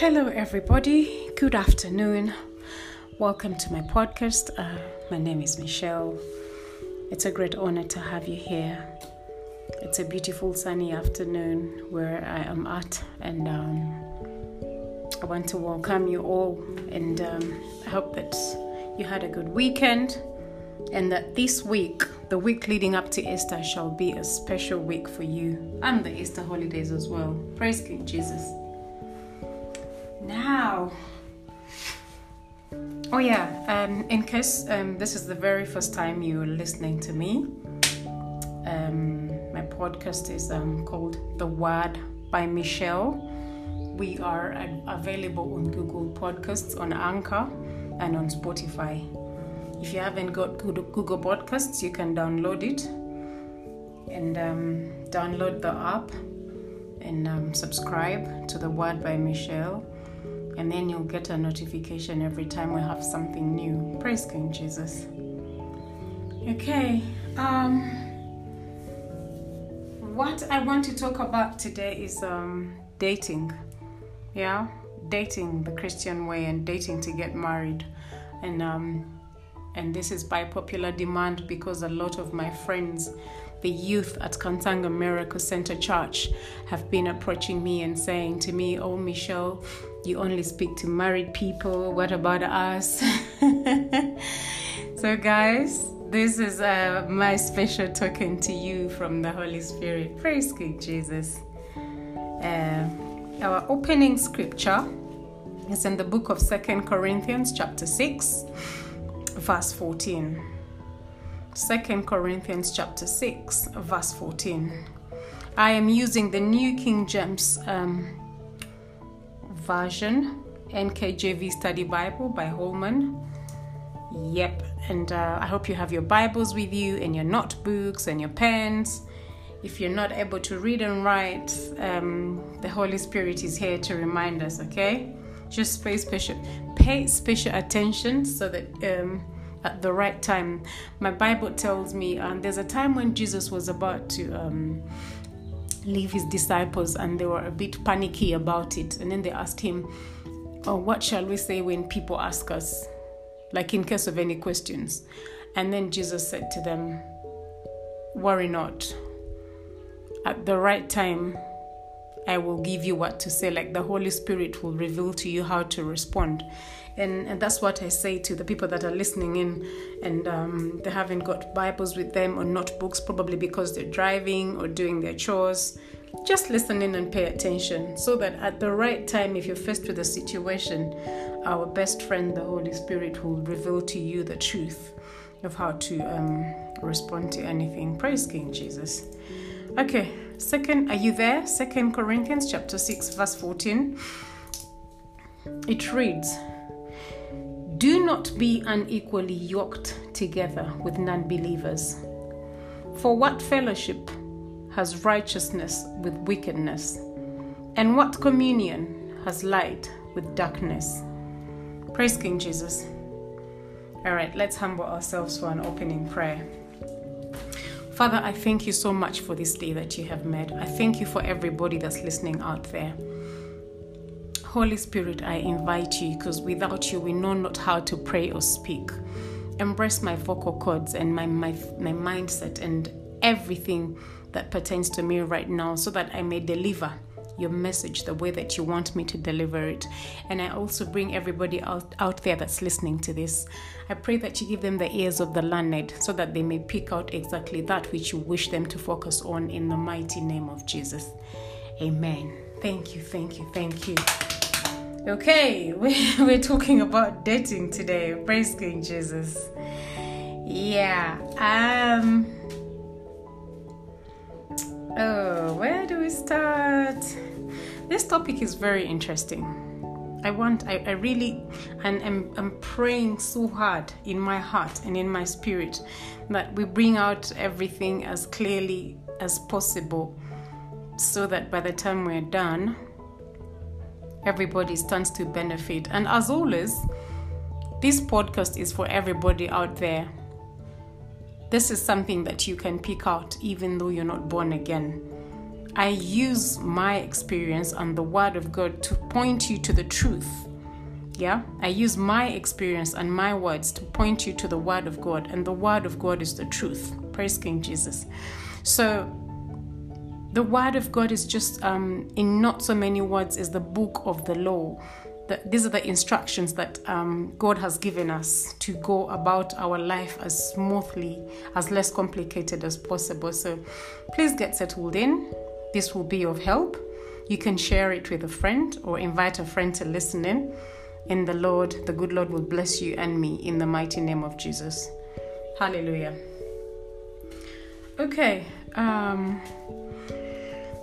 Hello, everybody. Good afternoon. Welcome to my podcast. Uh, my name is Michelle. It's a great honor to have you here. It's a beautiful sunny afternoon where I am at, and um, I want to welcome you all. And um, I hope that you had a good weekend, and that this week, the week leading up to Easter, shall be a special week for you and the Easter holidays as well. Praise King Jesus. Oh yeah, um, in case um, this is the very first time you're listening to me, um, my podcast is um, called The Word by Michelle. We are uh, available on Google Podcasts, on Anchor, and on Spotify. If you haven't got Google Podcasts, you can download it and um, download the app and um, subscribe to The Word by Michelle and then you'll get a notification every time we have something new. Praise King Jesus. Okay, um, what I want to talk about today is um, dating. Yeah, dating the Christian way and dating to get married, and um, and this is by popular demand because a lot of my friends the youth at Kantanga Miracle Center Church have been approaching me and saying to me, Oh, Michelle, you only speak to married people. What about us? so, guys, this is uh, my special token to you from the Holy Spirit. Praise King Jesus. Uh, our opening scripture is in the book of Second Corinthians, chapter 6, verse 14. 2 Corinthians chapter 6, verse 14. I am using the New King James um, Version, NKJV Study Bible by Holman. Yep, and uh, I hope you have your Bibles with you and your notebooks and your pens. If you're not able to read and write, um, the Holy Spirit is here to remind us, okay? Just pay special, pay special attention so that. Um, at the right time. My Bible tells me um, there's a time when Jesus was about to um, leave his disciples and they were a bit panicky about it. And then they asked him, Oh, what shall we say when people ask us? Like in case of any questions. And then Jesus said to them, Worry not. At the right time, I will give you what to say. Like the Holy Spirit will reveal to you how to respond. And, and that's what I say to the people that are listening in and um, they haven't got Bibles with them or notebooks, probably because they're driving or doing their chores. Just listen in and pay attention so that at the right time, if you're faced with a situation, our best friend, the Holy Spirit, will reveal to you the truth of how to um, respond to anything. Praise King Jesus. Okay, second, are you there? Second Corinthians chapter 6, verse 14. It reads, Do not be unequally yoked together with non believers. For what fellowship has righteousness with wickedness? And what communion has light with darkness? Praise King Jesus. All right, let's humble ourselves for an opening prayer. Father, I thank you so much for this day that you have made. I thank you for everybody that's listening out there. Holy Spirit, I invite you because without you, we know not how to pray or speak. Embrace my vocal cords and my, my, my mindset and everything that pertains to me right now so that I may deliver your message the way that you want me to deliver it. And I also bring everybody out, out there that's listening to this. I pray that you give them the ears of the learned so that they may pick out exactly that which you wish them to focus on in the mighty name of Jesus. Amen. Thank you, thank you, thank you. Okay, we're talking about dating today. Praise King Jesus. Yeah. Um. Oh, where do we start? This topic is very interesting. I want, I, I really, and I'm, I'm praying so hard in my heart and in my spirit that we bring out everything as clearly as possible so that by the time we're done, everybody stands to benefit. And as always, this podcast is for everybody out there. This is something that you can pick out even though you're not born again. I use my experience and the Word of God to point you to the truth. Yeah, I use my experience and my words to point you to the Word of God, and the Word of God is the truth. Praise King Jesus. So, the Word of God is just, um, in not so many words, is the book of the law. The, these are the instructions that um, God has given us to go about our life as smoothly, as less complicated as possible. So, please get settled in this will be of help. You can share it with a friend or invite a friend to listen in. And the Lord, the good Lord, will bless you and me in the mighty name of Jesus. Hallelujah. Okay, um,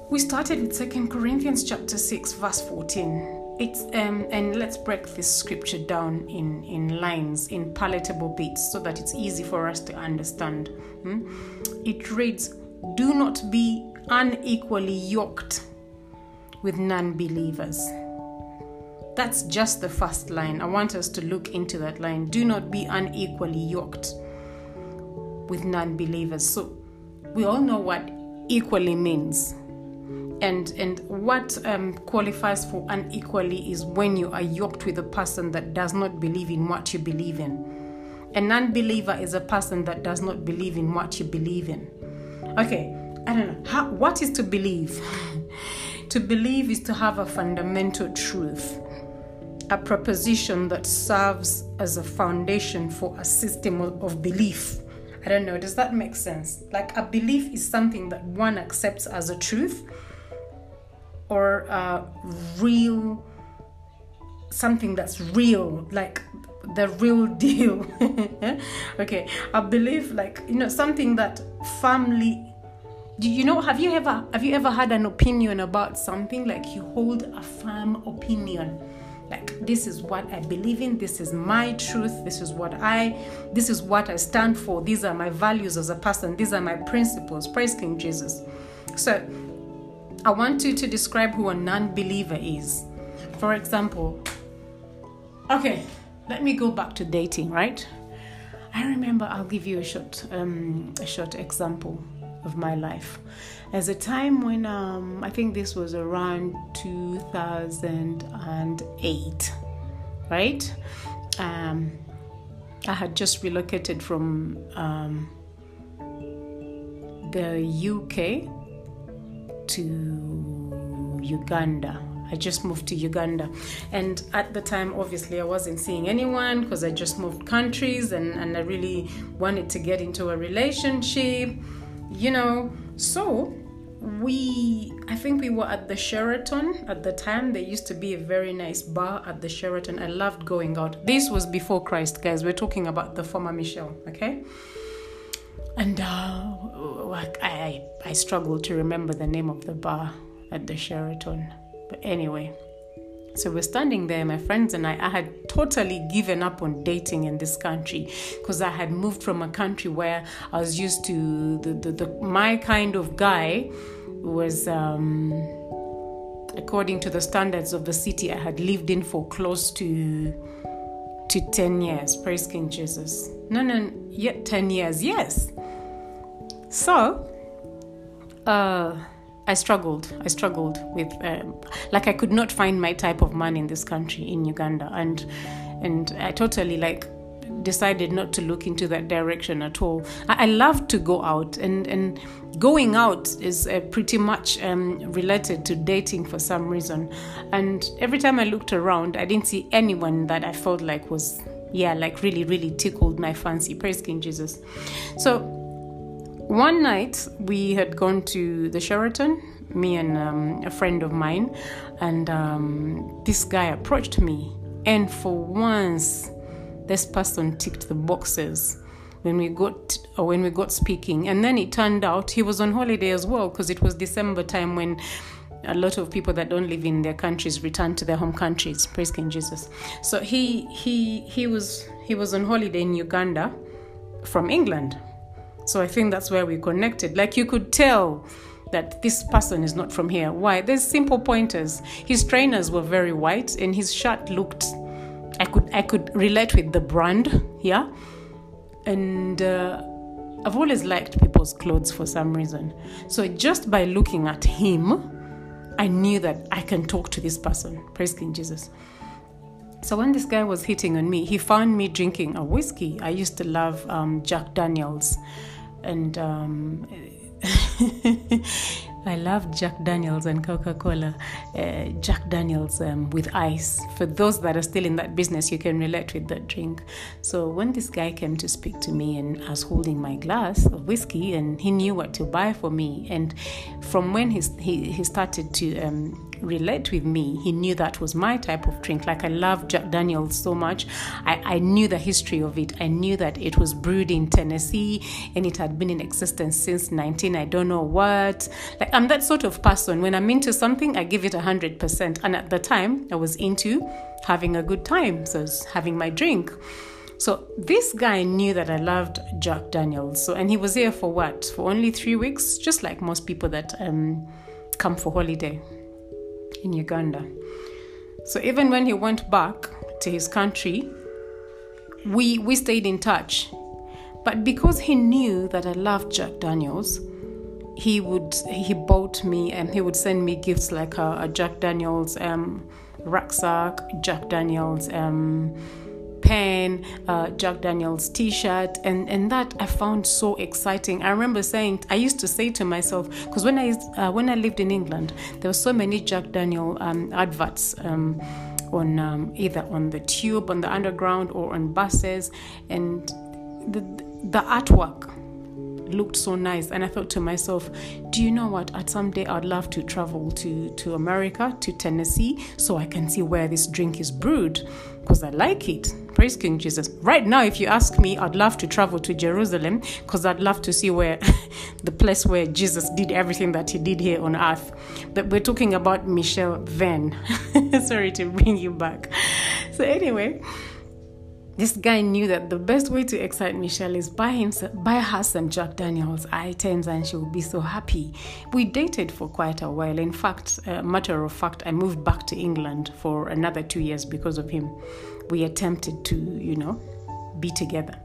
we started with Second Corinthians chapter 6, verse 14. It's um, and let's break this scripture down in in lines, in palatable bits, so that it's easy for us to understand. Hmm? It reads, "Do not be unequally yoked with non believers. That's just the first line. I want us to look into that line. Do not be unequally yoked with non believers. So, we all know what equally means. And, and what um, qualifies for unequally is when you are yoked with a person that does not believe in what you believe in. A non believer is a person that does not believe in what you believe in. Okay, I don't know. How, what is to believe? to believe is to have a fundamental truth, a proposition that serves as a foundation for a system of belief. I don't know, does that make sense? Like a belief is something that one accepts as a truth or a real, something that's real, like the real deal. okay, i believe like, you know, something that firmly do you know have you ever have you ever had an opinion about something? Like you hold a firm opinion. Like this is what i believe in this is my truth this is what i this is what i stand for these are my values as a person these are my principles. Praise king jesus. So i want you to describe who a non-believer is for example okay let me go back to dating right i remember i'll give you a short um, a short example of my life. As a time when um, I think this was around 2008, right? Um, I had just relocated from um, the UK to Uganda. I just moved to Uganda. And at the time, obviously, I wasn't seeing anyone because I just moved countries and, and I really wanted to get into a relationship you know. So we i think we were at the sheraton at the time. There used to be a very nice bar at the sheraton. I loved going out. This was before christ guys. We're talking about the former michelle okay and uh, I, I struggle to remember the name of the bar at the sheraton but anyway so we're standing there, my friends and I. I had totally given up on dating in this country because I had moved from a country where I was used to the, the, the my kind of guy was um, according to the standards of the city I had lived in for close to to 10 years. Praise King Jesus. No, no, yet 10 years, yes. So, uh, I struggled. I struggled with, um, like, I could not find my type of man in this country, in Uganda, and and I totally like decided not to look into that direction at all. I, I love to go out, and and going out is uh, pretty much um, related to dating for some reason. And every time I looked around, I didn't see anyone that I felt like was yeah, like really really tickled my fancy. Praise King Jesus. So one night we had gone to the Sheraton, me and um, a friend of mine, and um, this guy approached me. And for once, this person ticked the boxes when we got or when we got speaking. And then it turned out he was on holiday as well because it was December time when a lot of people that don't live in their countries return to their home countries. Praise King Jesus. So he he he was he was on holiday in Uganda from England so I think that's where we connected. Like you could tell that this person is not from here. Why? There's simple pointers. His trainers were very white and his shirt looked I could I could relate with the brand, yeah? And uh, I've always liked people's clothes for some reason. So just by looking at him, I knew that I can talk to this person. Praise King Jesus. So when this guy was hitting on me, he found me drinking a whiskey. I used to love um, Jack Daniels, and um, I love Jack Daniels and Coca Cola. Uh, Jack Daniels um, with ice. For those that are still in that business, you can relate with that drink. So when this guy came to speak to me and I was holding my glass of whiskey, and he knew what to buy for me, and from when he he, he started to um, relate with me. He knew that was my type of drink. Like I love Jack Daniels so much. I, I knew the history of it. I knew that it was brewed in Tennessee and it had been in existence since 19 I don't know what. Like I'm that sort of person. When I'm into something, I give it 100%. And at the time, I was into having a good time. So I was having my drink. So this guy knew that I loved Jack Daniels. So and he was here for what? For only three weeks, just like most people that um, come for holiday in Uganda. So even when he went back to his country, we we stayed in touch. But because he knew that I loved Jack Daniels, he would he bought me and he would send me gifts like a, a Jack Daniels um, rucksack, Jack Daniels um, pen, uh, Jack Daniels T-shirt, and and that I found so exciting. I remember saying, I used to say to myself, because when I uh, when I lived in England, there were so many Jack Daniel um, adverts. Um, on um, either on the tube, on the underground, or on buses, and the the artwork looked so nice and i thought to myself do you know what at some day i'd love to travel to to america to tennessee so i can see where this drink is brewed because i like it praise king jesus right now if you ask me i'd love to travel to jerusalem because i'd love to see where the place where jesus did everything that he did here on earth but we're talking about michelle venn sorry to bring you back so anyway this guy knew that the best way to excite Michelle is buy him buy her some Jack Daniels items and she would be so happy. We dated for quite a while. In fact, a matter of fact, I moved back to England for another two years because of him. We attempted to, you know, be together.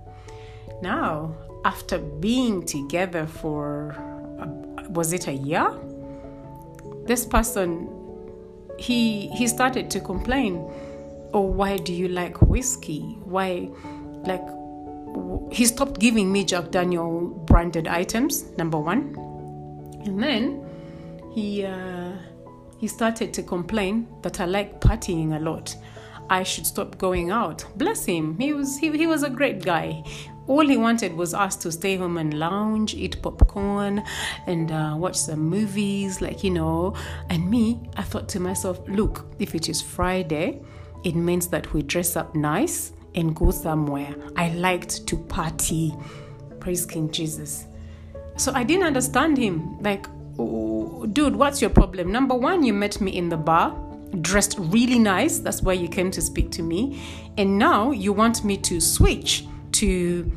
Now, after being together for was it a year? This person he he started to complain Oh, why do you like whiskey? Why, like, he stopped giving me Jack Daniel branded items. Number one, and then he uh, he started to complain that I like partying a lot. I should stop going out. Bless him. He was he, he was a great guy. All he wanted was us to stay home and lounge, eat popcorn, and uh, watch some movies, like you know. And me, I thought to myself, look, if it is Friday, it means that we dress up nice and go somewhere. I liked to party. Praise King Jesus. So I didn't understand him. Like, oh, dude, what's your problem? Number one, you met me in the bar, dressed really nice. That's why you came to speak to me. And now you want me to switch to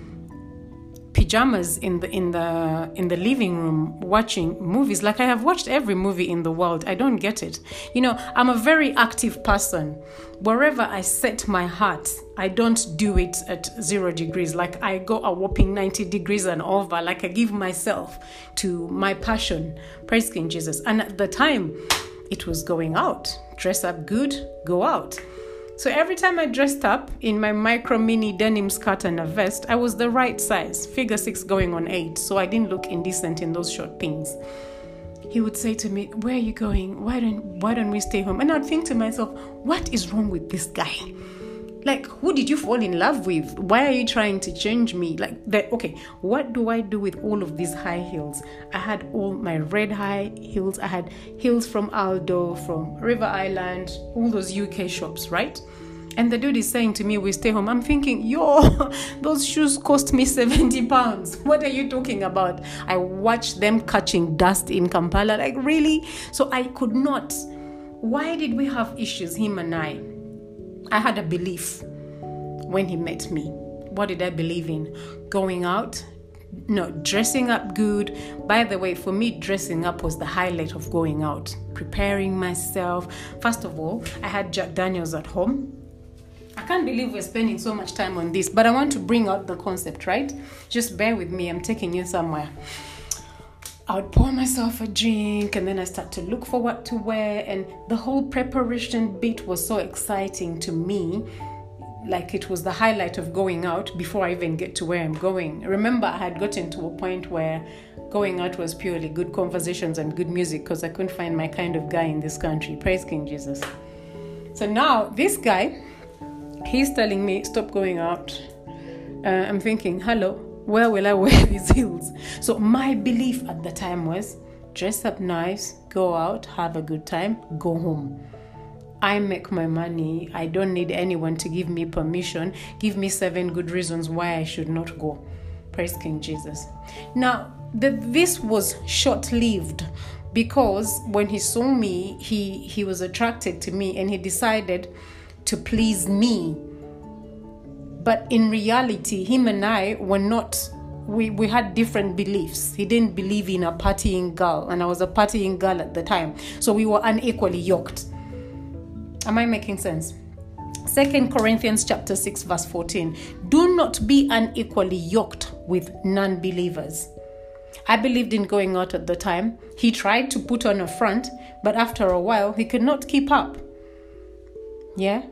pajamas in the in the in the living room watching movies. Like i have watched every movie in the world. I don't get it. You know i'm a very active person. Wherever i set my heart i don't do it at 0 degrees. Like i go a whopping 90 degrees and over. Like i give myself to my passion. Praise king jesus. And at the time it was going out dress up good go out so every time I dressed up in my micro mini denim skirt and a vest, I was the right size, figure six going on eight, so I didn't look indecent in those short things. He would say to me, "Where are you going? Why don't Why don't we stay home?" And I'd think to myself, "What is wrong with this guy? Like, who did you fall in love with? Why are you trying to change me? Like, that? Okay, what do I do with all of these high heels? I had all my red high heels. I had heels from Aldo, from River Island, all those UK shops, right?" And the dude is saying to me, We stay home. I'm thinking, Yo, those shoes cost me 70 pounds. What are you talking about? I watched them catching dust in Kampala. Like, really? So I could not. Why did we have issues, him and I? I had a belief when he met me. What did I believe in? Going out, no, dressing up good. By the way, for me, dressing up was the highlight of going out. Preparing myself. First of all, I had Jack Daniels at home I can't believe we're spending so much time on this, but I want to bring out the concept, right? Just bear with me, I'm taking you somewhere. I would pour myself a drink and then I start to look for what to wear, and the whole preparation bit was so exciting to me. Like it was the highlight of going out before I even get to where I'm going. Remember, I had gotten to a point where going out was purely good conversations and good music because I couldn't find my kind of guy in this country. Praise King Jesus. So now, this guy, he's telling me, stop going out. Uh, I'm thinking, hello, where will I wear these heels? So my belief at the time was dress up nice, go out, have a good time, go home. I make my money. I don't need anyone to give me permission. Give me seven good reasons why I should not go. Praise King Jesus. Now, the, this was short lived because when he saw me, he, he was attracted to me and he decided to please me. But in reality, him and I were not we, we had different beliefs. He didn't believe in a partying girl, and I was a partying girl at the time. So we were unequally yoked. Am I making sense? Second Corinthians chapter 6 verse 14. Do not be unequally yoked with non-believers. I believed in going out at the time. He tried to put on a front, but after a while he could not keep up. Yeah?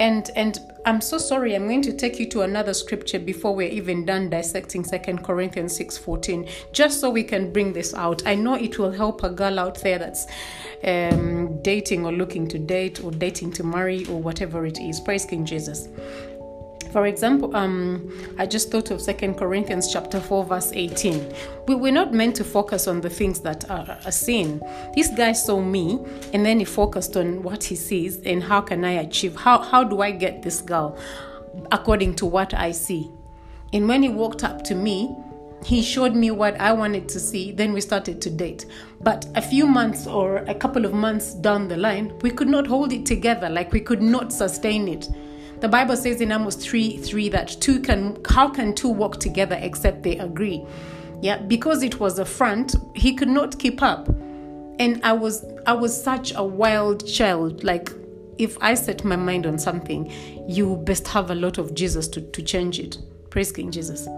And and I'm so sorry. I'm going to take you to another scripture before we're even done dissecting Second Corinthians 6:14, just so we can bring this out. I know it will help a girl out there that's um, dating or looking to date or dating to marry or whatever it is. Praise King Jesus. For example, um, I just thought of Second Corinthians chapter 4, verse 18. We, we're not meant to focus on the things that are, are sin. This guy saw me and then he focused on what he sees and how can I achieve, how, how do I get this girl according to what I see. And when he walked up to me, he showed me what I wanted to see. Then we started to date. But a few months or a couple of months down the line, we could not hold it together. Like we could not sustain it. The Bible says in Amos 3 3 that two can, how can two walk together except they agree? Yeah, because it was a front, he could not keep up. And I was, I was such a wild child. Like, if I set my mind on something, you best have a lot of Jesus to, to change it. Praise King Jesus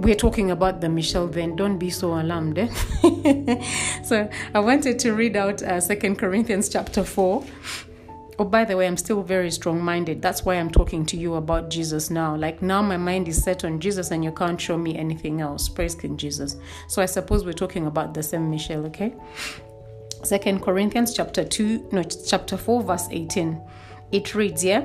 we're talking about the Michelle then don't be so alarmed eh? so I wanted to read out uh, Second Corinthians chapter 4 Oh, by the way, I'm still very strong minded. That's why I'm talking to you about Jesus now. Like now, my mind is set on Jesus, and you can't show me anything else. Praise King Jesus. So I suppose we're talking about the same Michelle, okay? Second Corinthians chapter 2, no, chapter 4, verse 18. It reads, yeah?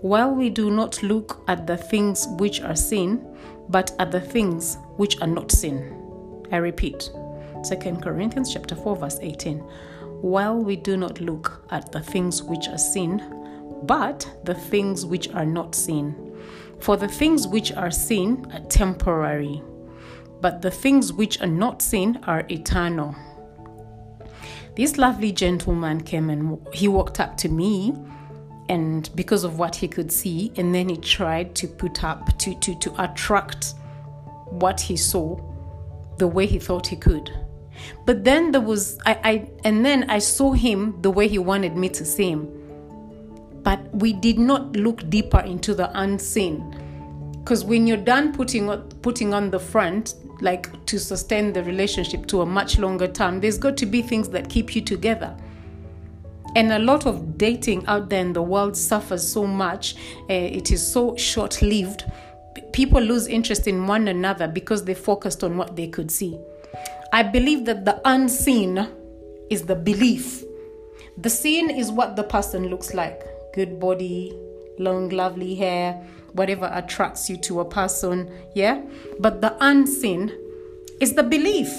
While we do not look at the things which are seen, but at the things which are not seen. I repeat. Second Corinthians chapter 4, verse 18 while we do not look at the things which are seen, but the things which are not seen. For the things which are seen are temporary, but the things which are not seen are eternal. This lovely gentleman came and he walked up to me and because of what he could see and then he tried to put up to to to attract what he saw the way he thought he could but then there was I, I and then I saw him the way he wanted me to see him. But we did not look deeper into the unseen. Because when you're done putting putting on the front, like to sustain the relationship to a much longer term, there's got to be things that keep you together. And a lot of dating out there in the world suffers so much. Uh, it is so short lived. People lose interest in one another because they focused on what they could see. I believe that the unseen is the belief. The seen is what the person looks like good body, long, lovely hair, whatever attracts you to a person, yeah? But the unseen is the belief.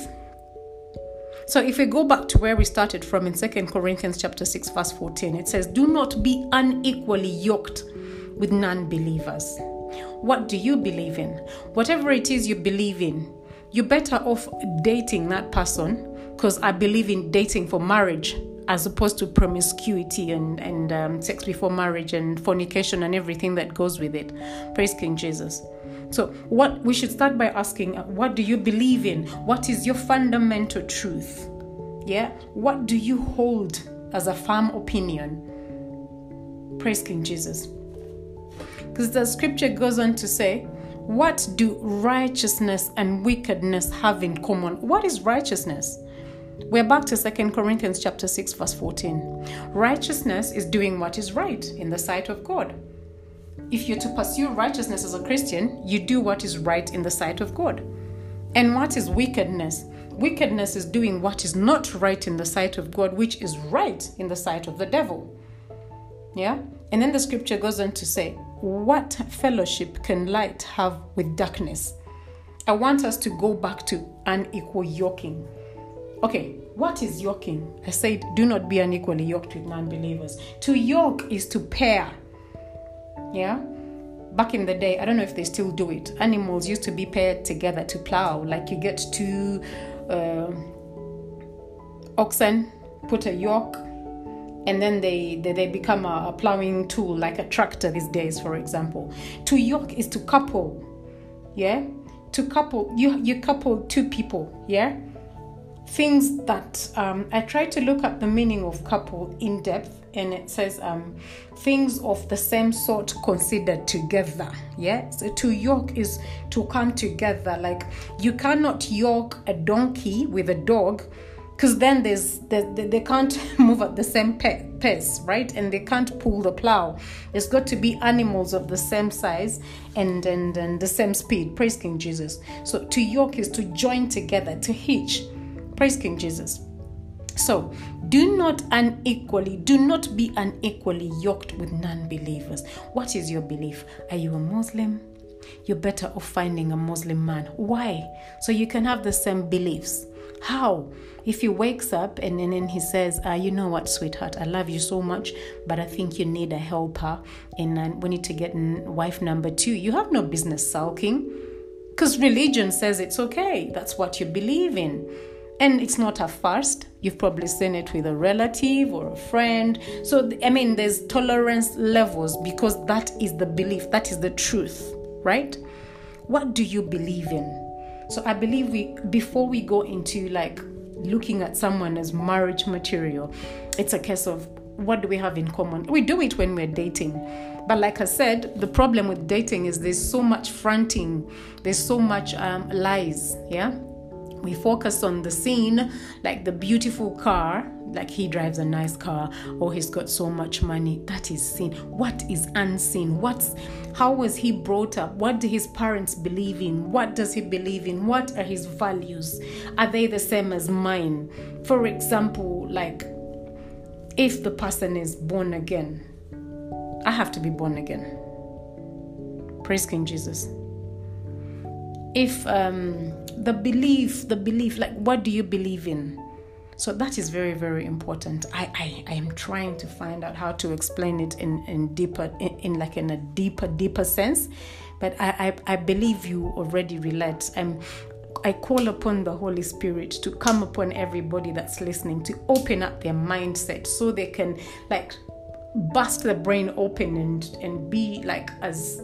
So if we go back to where we started from in Second Corinthians chapter 6 verse 14, it says, "Do not be unequally yoked with non-believers." What do you believe in? Whatever it is you believe in, you're better off dating that person because I believe in dating for marriage as opposed to promiscuity and, and um, sex before marriage and fornication and everything that goes with it. Praise King Jesus. So, what we should start by asking, what do you believe in? What is your fundamental truth? Yeah? What do you hold as a firm opinion? Praise King Jesus. Because the scripture goes on to say, What do righteousness and wickedness have in common? What is righteousness? We're back to 2 Corinthians chapter 6 verse 14. Righteousness is doing what is right in the sight of God. If you're to pursue righteousness as a Christian, you do what is right in the sight of God. And what is wickedness? Wickedness is doing what is not right in the sight of God, which is right in the sight of the devil. Yeah? And then the scripture goes on to say, What fellowship can light have with darkness? I want us to go back to unequal yoking. Okay, what is yoking? I said, do not be unequally yoked with non believers. To yoke is to pair. Yeah? Back in the day, I don't know if they still do it. Animals used to be paired together to plow. Like you get two uh, oxen, put a yoke, and then they, they, they become a, a plowing tool, like a tractor these days, for example. To yoke is to couple. Yeah? To couple, you, you couple two people. Yeah? things that um, I try to look at the meaning of couple in depth, and it says um, things of the same sort considered together. Yeah, so to yoke is to come together. Like you cannot yoke a donkey with a dog because then there's they, they can't move at the same pace right and they can't pull the plow it's got to be animals of the same size and and, and the same speed praise king jesus so to yoke is to join together to hitch Praise King Jesus. So, do not unequally, do not be unequally yoked with non believers. What is your belief? Are you a Muslim? You're better off finding a Muslim man. Why? So you can have the same beliefs. How? If he wakes up and, then he says, uh, You know what, sweetheart, I love you so much, but I think you need a helper. And uh, we need to get wife number two. You have no business sulking because religion says it's okay. That's what you believe in. And it's not a first. You've probably seen it with a relative or a friend. So i mean there's tolerance levels because that is the belief. That is the truth right? What do you believe in? So i believe we before we go into like looking at someone as marriage material it's a case of what do we have in common? We do it when we're dating. But like i said the problem with dating is there's so much fronting there's so much um, lies yeah we focus on the seen like the beautiful car like he drives a nice car. Or he's got so much money. That is seen what is unseen? What's how was he brought up? What do his parents believe in? What does he believe in? What are his values? Are they the same as mine? For example like if the person is born again i have to be born again. Praise king jesus. If um the belief, the belief, like what do you believe in? So that is very, very important. I, I, I am trying to find out how to explain it in, in deeper, in, in like in a deeper, deeper sense. But I, I, I believe you already relate. I'm, I call upon the Holy Spirit to come upon everybody that's listening to open up their mindset so they can like bust the brain open and and be like as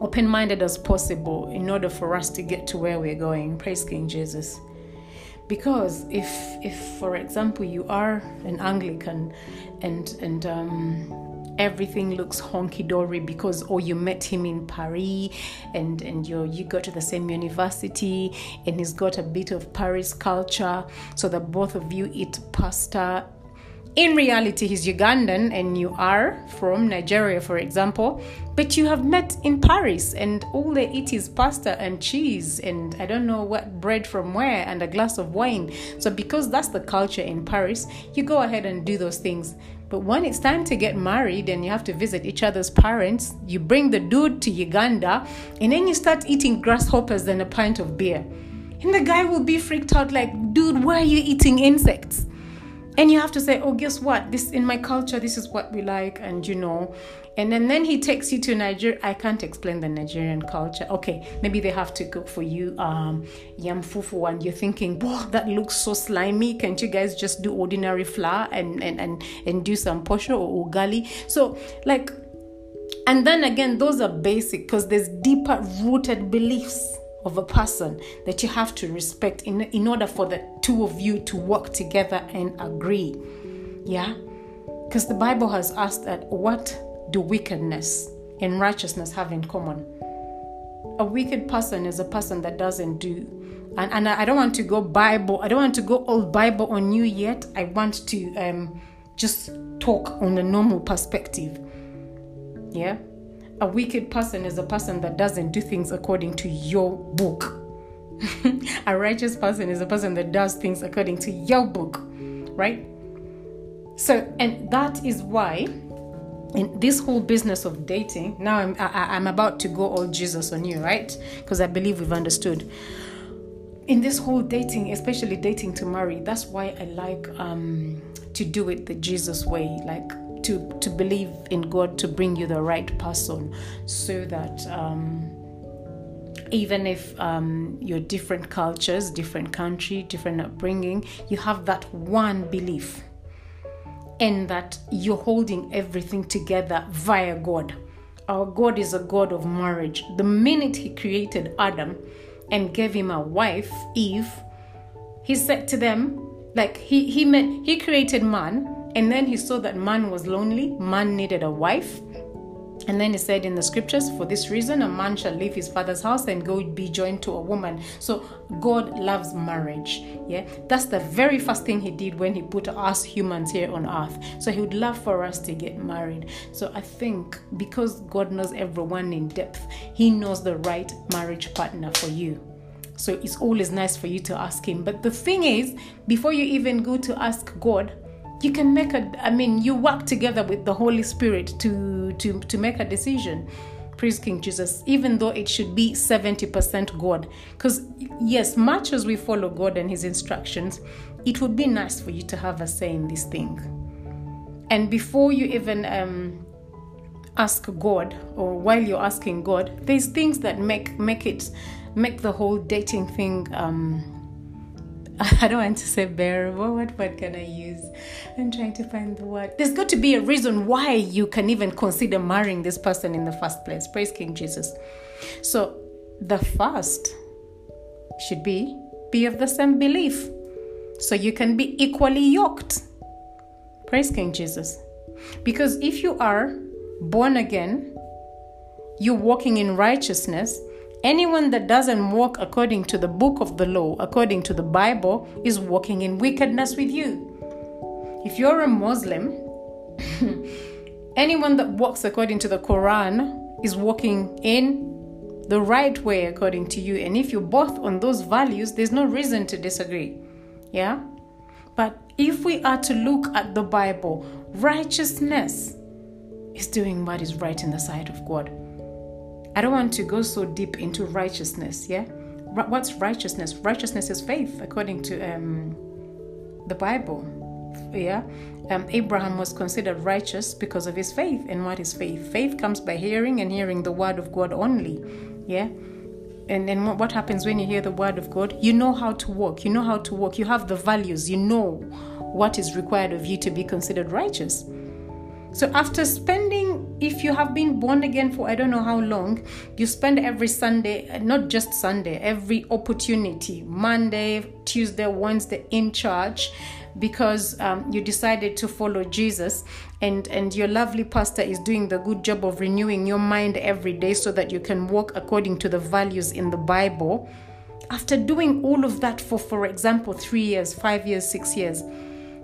open minded as possible in order for us to get to where we're going. Praise King Jesus. Because if, if for example, you are an Anglican and, and, um, everything looks honky dory because or you met him in Paris and and you you go to the same university and he's got a bit of Paris culture so that both of you eat pasta in reality he's Ugandan and you are from Nigeria, for example, but you have met in Paris and all they eat is pasta and cheese and I don't know what bread from where and a glass of wine. So, because that's the culture in Paris, you go ahead and do those things. But when it's time to get married and you have to visit each other's parents, you bring the dude to Uganda and then you start eating grasshoppers and a pint of beer. And the guy will be freaked out, like, dude, why are you eating insects? And you have to say oh guess what? This in my culture this is what we like and you know. And then, then he takes you to nigeria i can't explain the nigerian culture. Okay maybe they have to cook for you um yam fufu and you're thinking wow that looks so slimy. Can't you guys just do ordinary flour and and and, and do some posho or ugali? So like and then again those are basic because there's deeper rooted beliefs of a person that you have to respect in, in order for the two of you to work together and agree. Yeah? Because the Bible has asked that what do wickedness and righteousness have in common? A wicked person is a person that doesn't do. And, and I don't want to go Bible, I don't want to go old Bible on you yet. I want to um, just talk on a normal perspective. Yeah? A wicked person is a person that doesn't do things according to your book. a righteous person is a person that does things according to your book, right? So, and that is why in this whole business of dating, now I'm I, am i am about to go all Jesus on you, right? Because I believe we've understood. In this whole dating, especially dating to marry, that's why I like um, to do it the Jesus way, like to to believe in God to bring you the right person, so that. Um, even if um, you're different cultures, different country, different upbringing, you have that one belief, and that you're holding everything together via God. Our God is a God of marriage. The minute He created Adam and gave him a wife, Eve, He said to them, like He He He created man, and then He saw that man was lonely. Man needed a wife and then he said in the scriptures, for this reason, a man shall leave his father's house and go be joined to a woman. So God loves marriage. Yeah, that's the very first thing he did when he put us humans here on earth. So he would love for us to get married. So I think because God knows everyone in depth, he knows the right marriage partner for you. So it's always nice for you to ask him. But the thing is, before you even go to ask God, you can make a i mean you work together with the holy spirit to to to make a decision. Praise king jesus even though it should be 70% god. Because yes much as we follow god and his instructions it would be nice for you to have a say in this thing. And before you even um, ask god or while you're asking god there's things that make make it make the whole dating thing um, I don't want to say bearable. What word can I use? I'm trying to find the word. There's got to be a reason why you can even consider marrying this person in the first place. Praise King Jesus. So the first should be be of the same belief. So you can be equally yoked. Praise King Jesus. Because if you are born again, you're walking in righteousness, Anyone that doesn't walk according to the book of the law, according to the Bible, is walking in wickedness with you. If you're a Muslim, anyone that walks according to the Quran is walking in the right way according to you. And if you're both on those values, there's no reason to disagree. Yeah? But if we are to look at the Bible, righteousness is doing what is right in the sight of God. I don't want to go so deep into righteousness, yeah? What's righteousness? Righteousness is faith, according to um, the Bible, yeah? Um, Abraham was considered righteous because of his faith. And what is faith? Faith comes by hearing and hearing the word of God only, yeah? and then what happens when you hear the word of God? You know how to walk. You know how to walk. You have the values. You know what is required of you to be considered righteous. So after spending, if you have been born again for I don't know how long, you spend every Sunday, not just Sunday, every opportunity, Monday, Tuesday, Wednesday in church because um, you decided to follow Jesus and and your lovely pastor is doing the good job of renewing your mind every day so that you can walk according to the values in the Bible. After doing all of that for for example 3 years 5 years 6 years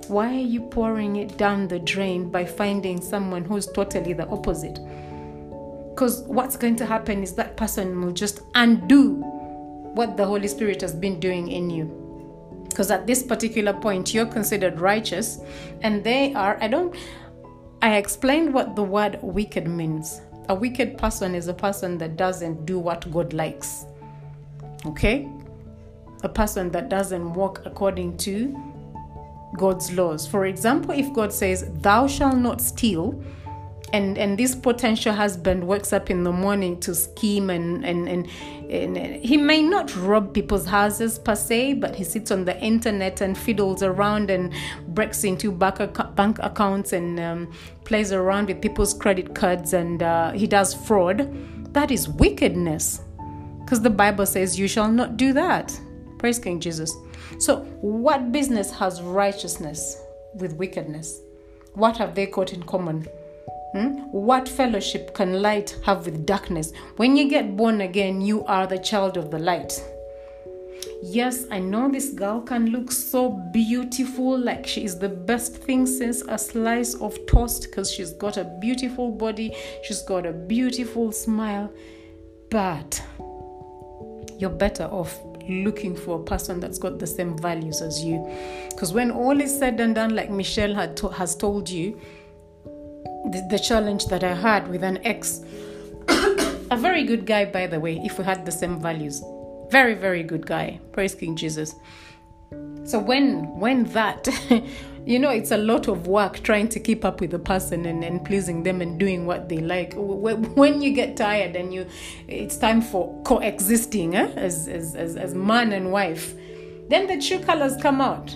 why are you pouring it down the drain by finding someone who's totally the opposite? Because what's going to happen is that person will just undo what the Holy Spirit has been doing in you. Because at this particular point, you're considered righteous, and they are, I don't, I explained what the word wicked means. A wicked person is a person that doesn't do what God likes. Okay? A person that doesn't walk according to God's laws. For example, if God says, Thou shalt not steal, and and this potential husband wakes up in the morning to scheme and, and and and, he may not rob people's houses per se but he sits on the internet and fiddles around and breaks into bank, bank accounts and um, plays around with people's credit cards and uh, he does fraud. That is wickedness. Because the bible says you shall not do that. Praise king jesus so, what business has righteousness with wickedness? What have they got in common? Hmm? What fellowship can light have with darkness? When you get born again, you are the child of the light. Yes, I know this girl can look so beautiful, like she is the best thing since a slice of toast because she's got a beautiful body, she's got a beautiful smile. But you're better off looking for a person that's got the same values as you. Because when all is said and done, like Michelle had to- has told you, the, the challenge that I had with an ex, a very good guy, by the way, if we had the same values, very very good guy. Praise King Jesus. So when when that you know it's a lot of work trying to keep up with the person and, and pleasing them and doing what they like when you get tired and you it's time for coexisting eh? as, as, as, as man and wife then the true colors come out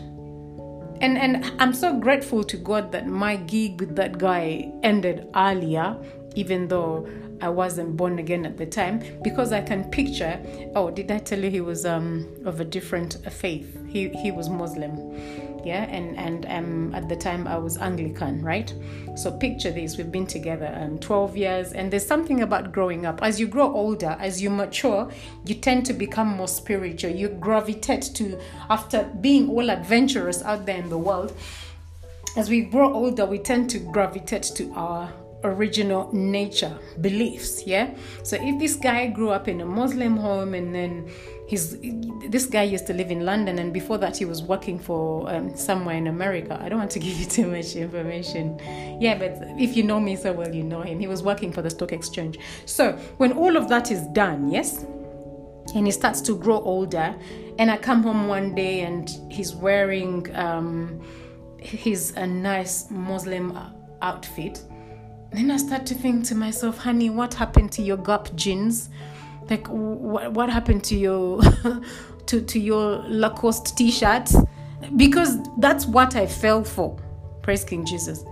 and and i'm so grateful to god that my gig with that guy ended earlier even though I wasn't born again at the time because I can picture. Oh, did I tell you he was um, of a different faith? He he was Muslim, yeah, and and um, at the time I was Anglican, right? So picture this: we've been together um, 12 years, and there's something about growing up. As you grow older, as you mature, you tend to become more spiritual. You gravitate to after being all adventurous out there in the world. As we grow older, we tend to gravitate to our original nature beliefs yeah so if this guy grew up in a muslim home and then he's this guy used to live in london and before that he was working for um, somewhere in america. I don't want to give you too much information. Yeah but if you know me so well you know him. He was working for the stock exchange. So when all of that is done yes and he starts to grow older and i come home one day and he's wearing um, his a nice muslim outfit. Then I start to think to myself, honey, what happened to your Gap jeans? Like, what, what happened to your to to your Lacoste t-shirt? Because that's what I fell for. Praise King Jesus.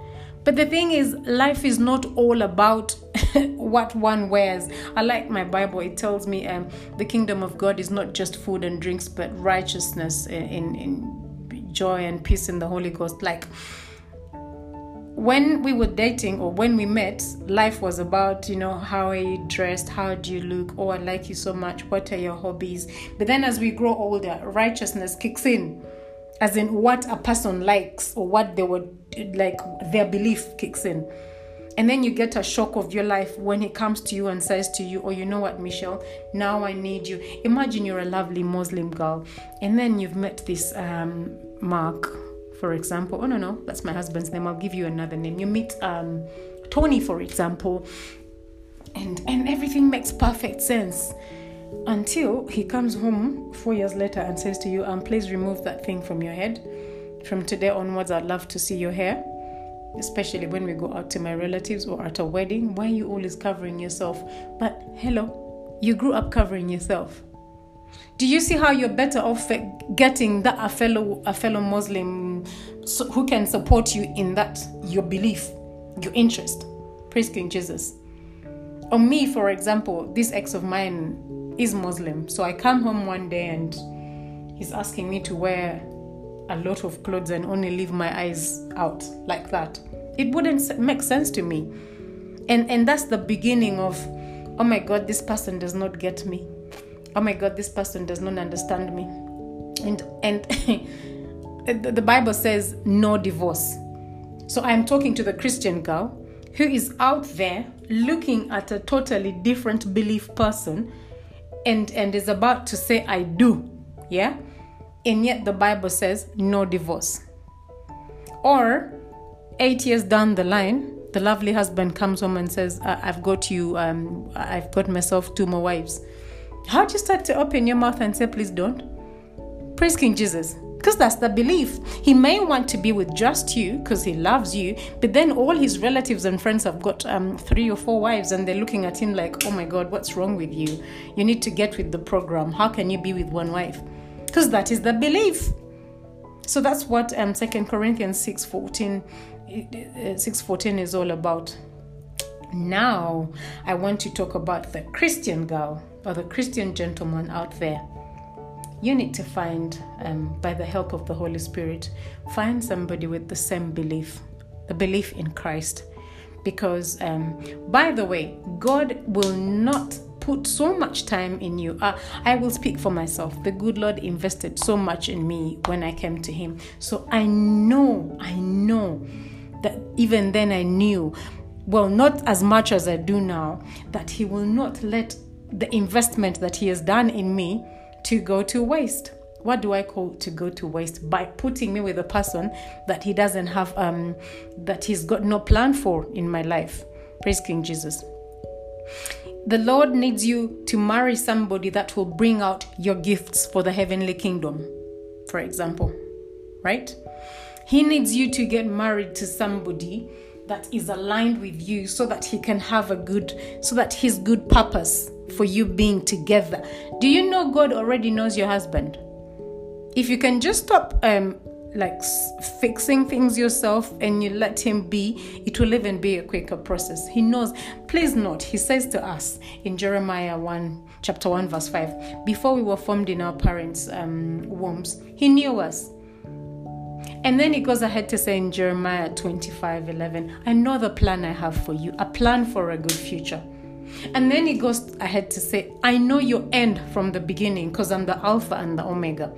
But the thing is, life is not all about what one wears. I like my Bible. It tells me um, the kingdom of God is not just food and drinks, but righteousness in, in joy and peace in the Holy Ghost. Like when we were dating or when we met, life was about, you know, how are you dressed? How do you look? Oh, I like you so much. What are your hobbies? But then as we grow older, righteousness kicks in, as in what a person likes or what they would like, their belief kicks in. And then you get a shock of your life when he comes to you and says to you, Oh, you know what, Michelle, now I need you. Imagine you're a lovely Muslim girl, and then you've met this um, Mark for example. Oh, no, no, that's my husband's name. I'll give you another name. You meet um, Tony, for example, and, and everything makes perfect sense until he comes home four years later and says to you, um, please remove that thing from your head. From today onwards, I'd love to see your hair, especially when we go out to my relatives or at a wedding. Why are you always covering yourself? But hello, you grew up covering yourself. Do you see how you're better off getting that a fellow a fellow Muslim who can support you in that your belief, your interest? Praise King Jesus. On me, for example, this ex of mine is Muslim, so I come home one day and he's asking me to wear a lot of clothes and only leave my eyes out like that. It wouldn't make sense to me. And and that's the beginning of oh my god, this person does not get me oh my god this person does not understand me and and the bible says no divorce so i'm talking to the christian girl who is out there looking at a totally different belief person and and is about to say i do yeah and yet the bible says no divorce or eight years down the line the lovely husband comes home and says i've got you um, i've got myself two more wives How'd you start to open your mouth and say, please don't? Praise King Jesus. Because that's the belief. He may want to be with just you because he loves you, but then all his relatives and friends have got um, three or four wives and they're looking at him like, oh my God, what's wrong with you? You need to get with the program. How can you be with one wife? Because that is the belief. So that's what um, 2 Corinthians 6.14 6.14 is all about. Now, I want to talk about the Christian girl or the Christian gentleman out there. You need to find, um, by the help of the Holy Spirit, find somebody with the same belief, the belief in Christ. Because, um, by the way, God will not put so much time in you. Uh, I will speak for myself. The good Lord invested so much in me when I came to Him. So I know, I know that even then I knew, well, not as much as I do now, that He will not let the investment that He has done in me to go to waste what do I call to go to waste by putting me with a person that he doesn't have um that he's got no plan for in my life. Praise King Jesus. The Lord needs you to marry somebody that will bring out your gifts for the heavenly kingdom, for example, right? He needs you to get married to somebody that is aligned with you so that he can have a good, so that his good purpose for you being together. Do you know God already knows your husband? If you can just stop um, like fixing things yourself and you let him be, it will even be a quicker process. He knows. Please note, he says to us in Jeremiah 1, chapter 1, verse 5, before we were formed in our parents' um, wombs, he knew us. And then he goes ahead to say in Jeremiah 25, 11, I know the plan I have for you, a plan for a good future. And then he goes ahead to say, I know your end from the beginning because I'm the Alpha and the Omega.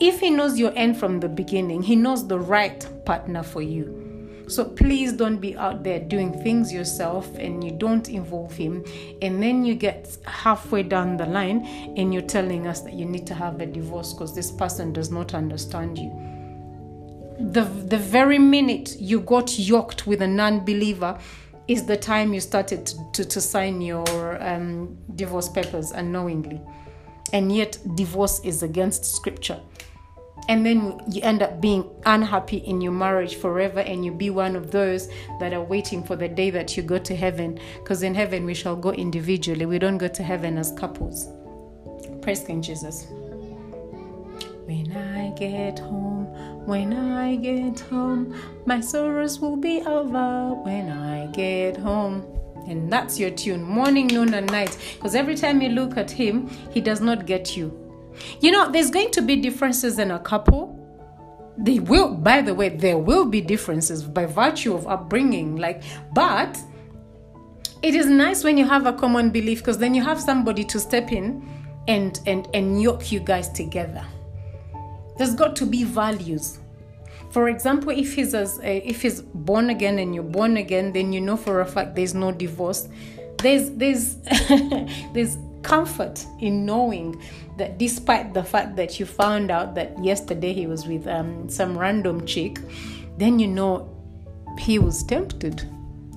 If He knows your end from the beginning, He knows the right partner for you. So please don't be out there doing things yourself and you don't involve him. And then you get halfway down the line and you're telling us that you need to have a divorce because this person does not understand you. The, the very minute you got yoked with a non believer is the time you started to, to, to sign your um, divorce papers unknowingly. And yet divorce is against scripture. And then you end up being unhappy in your marriage forever and you be one of those that are waiting for the day that you go to heaven. Because in heaven we shall go individually. We don't go to heaven as couples. Praise king jesus. When i get home when i get home my sorrows will be over when i get home and that's your tune, morning, noon, and night. Because every time you look at him, he does not get you. You know, there's going to be differences in a couple. They will, by the way, there will be differences by virtue of upbringing. Like, but it is nice when you have a common belief because then you have somebody to step in and and and yoke you guys together. There's got to be values for example, if he's as uh, if he's born again and you're born again, then you know for a fact there's no divorce. There's there's there's comfort in knowing that despite the fact that you found out that yesterday he was with um, some random chick, then you know he was tempted.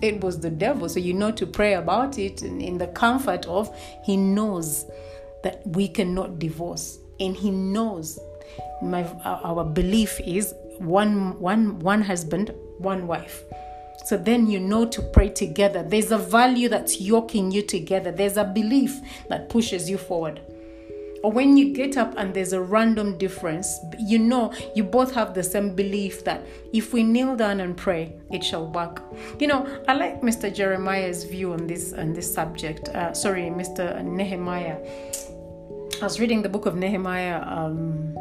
It was the devil. So you know to pray about it and in the comfort of he knows that we cannot divorce. And he knows my our belief is one one one husband, one wife. So then you know to pray together. There's a value that's yoking you together. There's a belief that pushes you forward. Or when you get up and there's a random difference, you know you both have the same belief that if we kneel down and pray, it shall work. You know, I like Mr. Jeremiah's view on this on this subject. Uh, sorry, Mr. Nehemiah. I was reading the book of Nehemiah. Um,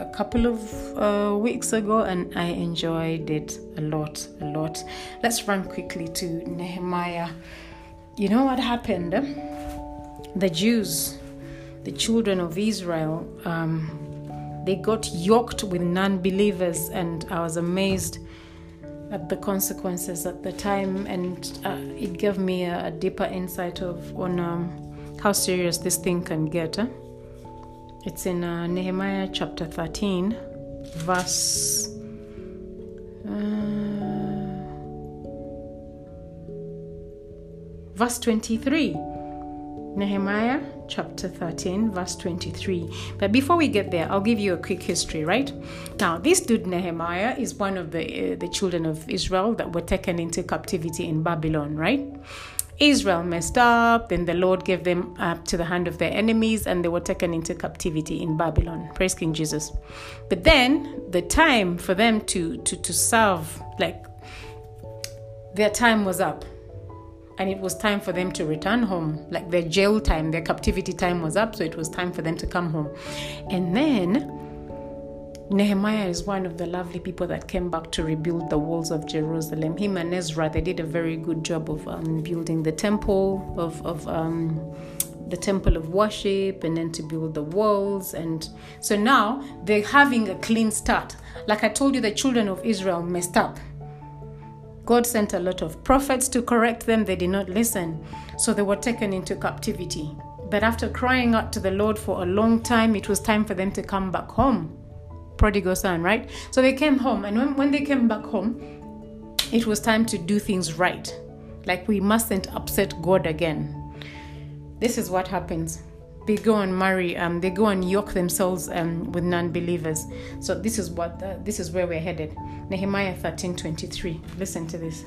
a couple of uh, weeks ago and I enjoyed it a lot, a lot. Let's run quickly to Nehemiah. You know what happened? The Jews, the children of Israel, um, they got yoked with non believers, and I was amazed at the consequences at the time, and uh, it gave me a, a, deeper insight of on um, how serious this thing can get. It's in uh, Nehemiah chapter 13, verse. Uh, verse 23. Nehemiah chapter 13, verse 23. But before we get there, I'll give you a quick history, right? Now, this dude Nehemiah is one of the, uh, the children of Israel that were taken into captivity in Babylon, right? Israel messed up, then the Lord gave them up to the hand of their enemies, and they were taken into captivity in Babylon. Praise King Jesus. But then the time for them to to to serve, like their time was up. And it was time for them to return home. Like their jail time, their captivity time was up, so it was time for them to come home. And then Nehemiah is one of the lovely people that came back to rebuild the walls of Jerusalem. Him and Ezra, they did a very good job of um, building the temple of, of um, the temple of worship and then to build the walls. And so now they're having a clean start. Like I told you, the children of Israel messed up. God sent a lot of prophets to correct them. They did not listen. So they were taken into captivity. But after crying out to the Lord for a long time, it was time for them to come back home. Prodigal son, right? So they came home. And when, when they came back home, it was time to do things right. Like we mustn't upset God again. This is what happens they go and marry um, they go and yoke themselves um, with non-believers so this is what uh, this is where we're headed nehemiah 13 23 listen to this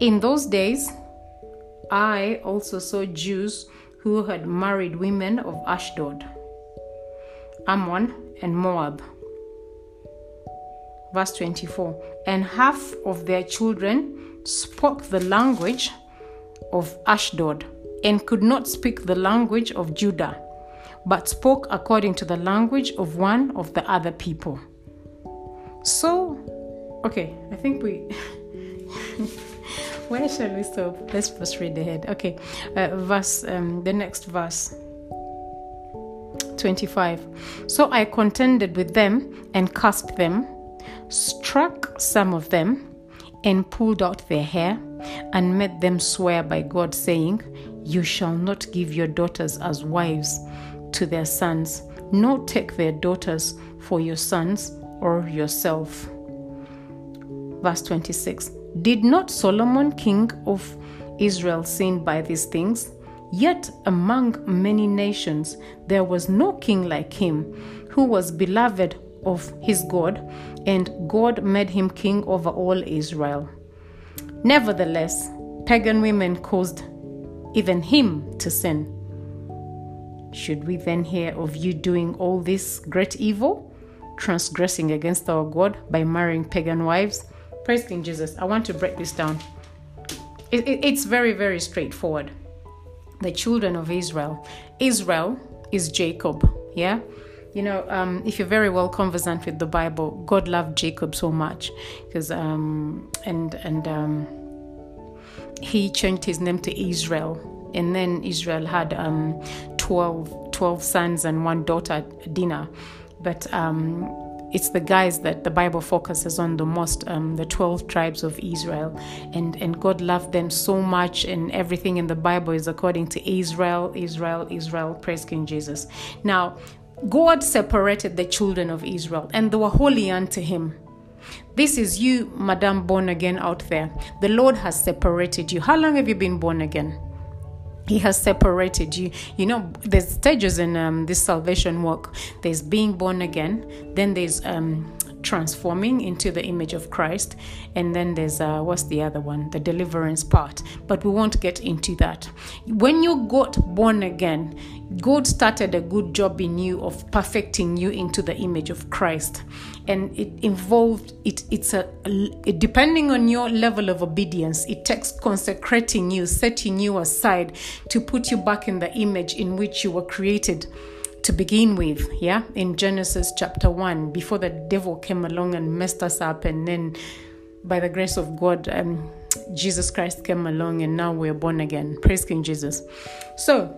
in those days i also saw jews who had married women of ashdod ammon and moab verse 24 and half of their children spoke the language of ashdod and could not speak the language of Judah, but spoke according to the language of one of the other people. So, okay, I think we. Where shall we stop? Let's first read ahead. Okay, uh, verse, um, the next verse. 25. So I contended with them and cursed them, struck some of them, and pulled out their hair, and made them swear by God, saying, you shall not give your daughters as wives to their sons, nor take their daughters for your sons or yourself. Verse 26 Did not Solomon, king of Israel, sin by these things? Yet among many nations there was no king like him, who was beloved of his God, and God made him king over all Israel. Nevertheless, pagan women caused even him to sin. Should we then hear of you doing all this great evil, transgressing against our God by marrying pagan wives? Praise King Jesus. I want to break this down. It, it, it's very, very straightforward. The children of Israel. Israel is Jacob, yeah? You know, um, if you're very well conversant with the Bible, God loved Jacob so much because, um, and, and, um, he changed his name to Israel. And then Israel had um, 12, 12 sons and one daughter, Dinah. But um, it's the guys that the Bible focuses on the most, um, the 12 tribes of Israel. And, and God loved them so much, and everything in the Bible is according to Israel, Israel, Israel. Praise King Jesus. Now, God separated the children of Israel, and they were holy unto Him. This is you, Madam born again out there. The Lord has separated you. How long have you been born again? He has separated you. You know, there's stages in um, this salvation work. There's being born again, then there's um, transforming into the image of Christ. And then there's, uh, what's the other one? The deliverance part. But we won't get into that. When you got born again, God started a good job in you of perfecting you into the image of Christ. And it involved, it, it's a, depending on your level of obedience, it takes consecrating you, setting you aside to put you back in the image in which you were created to begin with, yeah, in Genesis chapter 1, before the devil came along and messed us up, and then by the grace of God, um, Jesus Christ came along, and now we're born again. Praise King Jesus. So,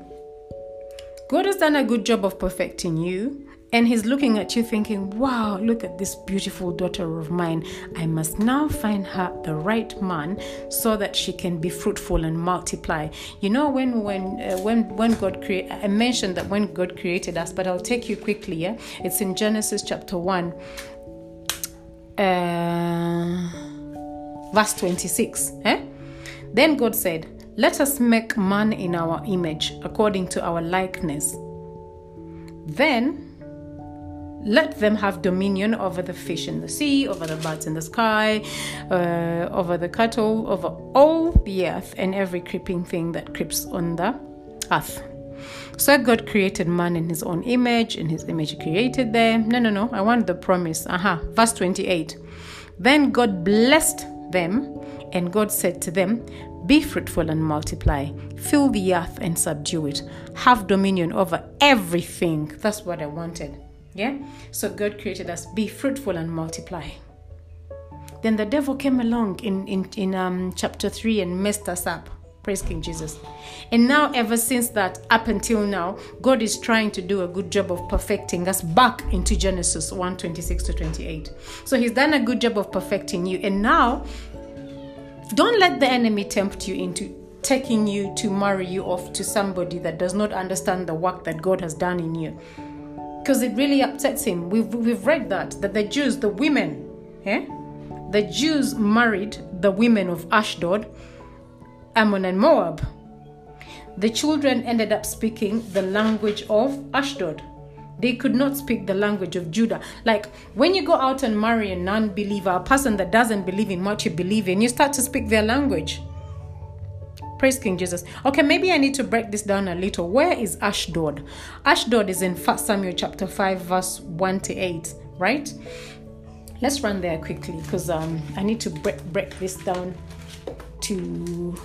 God has done a good job of perfecting you. And he's looking at you thinking, wow, look at this beautiful daughter of mine. I must now find her the right man so that she can be fruitful and multiply. You know, when when uh, when when God created, I mentioned that when God created us, but I'll take you quickly. Yeah, it's in Genesis chapter one, uh, verse twenty-six. Eh? Then God said, "Let us make man in our image, according to our likeness." Then let them have dominion over the fish in the sea, over the birds in the sky, uh, over the cattle, over all the earth, and every creeping thing that creeps on the earth. So God created man in his own image, in his image he created them. No, no, no, I want the promise. Aha, uh-huh. verse 28. Then God blessed them, and God said to them, Be fruitful and multiply, fill the earth and subdue it, have dominion over everything. That's what I wanted Yeah? So God created us be fruitful and multiply. Then the devil came along in, in, in um, chapter 3 and messed us up. Praise King Jesus. And now, ever since that, up until now, God is trying to do a good job of perfecting us back into Genesis 1 26 to 28. So He's done a good job of perfecting you. And now, don't let the enemy tempt you into taking you to marry you off to somebody that does not understand the work that God has done in you. Because it really upsets him. We've, we've read that, that the Jews, the women, yeah, the Jews married the women of Ashdod, Ammon, and Moab. The children ended up speaking the language of Ashdod. They could not speak the language of Judah. Like when you go out and marry a non believer, a person that doesn't believe in what you believe in, you start to speak their language. Praise King Jesus. Okay, maybe I need to break this down a little. Where is Ashdod? Ashdod is in 1 Samuel chapter 5, verse 1 to 8, right? Let's run there quickly because um, I need to break, break this down to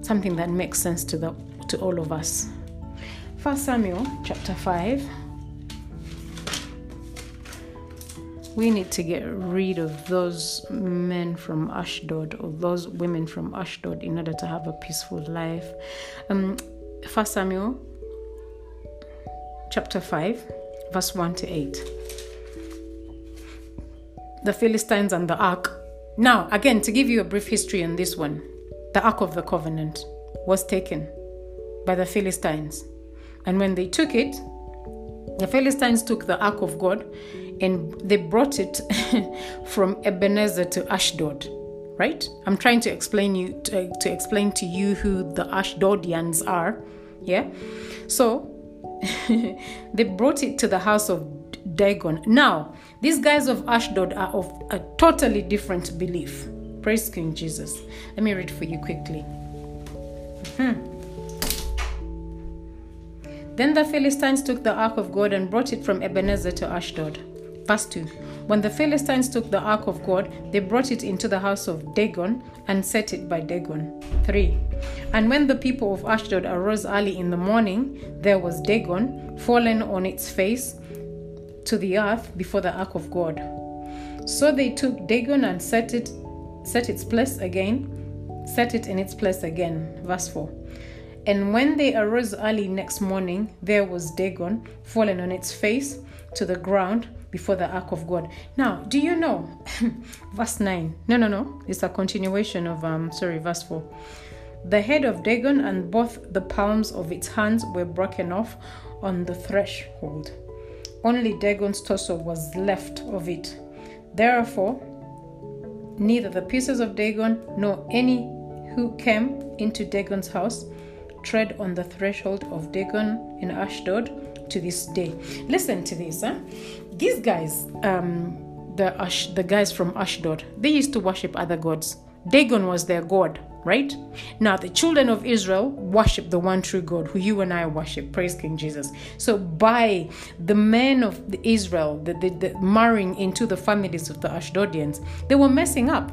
something that makes sense to the to all of us. First Samuel chapter 5. We need to get rid of those men from Ashdod or those women from Ashdod in order to have a peaceful life. Um, First Samuel chapter 5, verse 1 to 8 the Philistines and the ark. Now, again, to give you a brief history on this one, the Ark of the Covenant was taken by the Philistines. And when they took it, the Philistines took the Ark of God and they brought it from Ebenezer to Ashdod. Right? I'm trying to explain you to, to explain to you who the Ashdodians are. Yeah. So they brought it to the house of Dagon. Now, these guys of Ashdod are of a totally different belief. Praise King Jesus. Let me read for you quickly. Hmm. Then the Philistines took the ark of God and brought it from Ebenezer to Ashdod. Verse 2 When the Philistines took the ark of God, they brought it into the house of Dagon and set it by Dagon. 3 And when the people of Ashdod arose early in the morning, there was Dagon fallen on its face to the earth before the ark of God. So they took Dagon and set it set its place again, set it in its place again. Verse 4. And when they arose early next morning, there was Dagon fallen on its face to the ground before the ark of God. Now, do you know? verse 9. No, no, no. It's a continuation of um sorry, verse 4. The head of Dagon and both the palms of its hands were broken off on the threshold. Only Dagon's torso was left of it. Therefore, neither the pieces of Dagon nor any who came into Dagon's house tread on the threshold of Dagon in Ashdod to this day. Listen to this, huh? These guys, um, the Ash, the guys from Ashdod, they used to worship other gods. Dagon was their god right? Now, the children of Israel worship the one true God who you and I worship. Praise King Jesus. So, by the men of Israel, the, the, the marrying into the families of the Ashdodians, they were messing up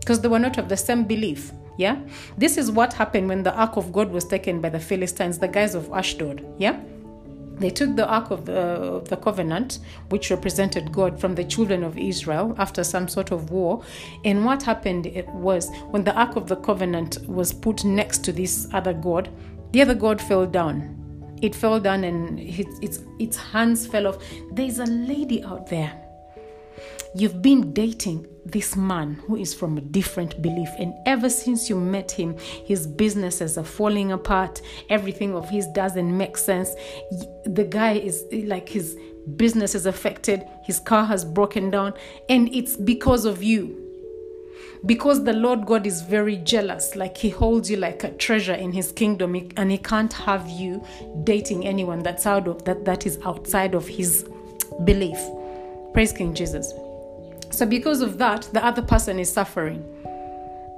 because they were not of the same belief. Yeah, this is what happened when the ark of God was taken by the Philistines, the guys of Ashdod. Yeah, they took the Ark of the, of the, Covenant, which represented God, from the children of Israel after some sort of war. And what happened was when the Ark of the Covenant was put next to this other God, the other God fell down. It fell down and its, its, its hands fell off. There's a lady out there. You've been dating this man who is from a different belief. And ever since you met him, his businesses are falling apart. Everything of his doesn't make sense. The guy is like his business is affected, his car has broken down, and it's because of you. Because the Lord God is very jealous, like He holds you like a treasure in His kingdom, and He can't have you dating anyone that's out of that that is outside of His belief. Praise King Jesus. So because of that, the other person is suffering.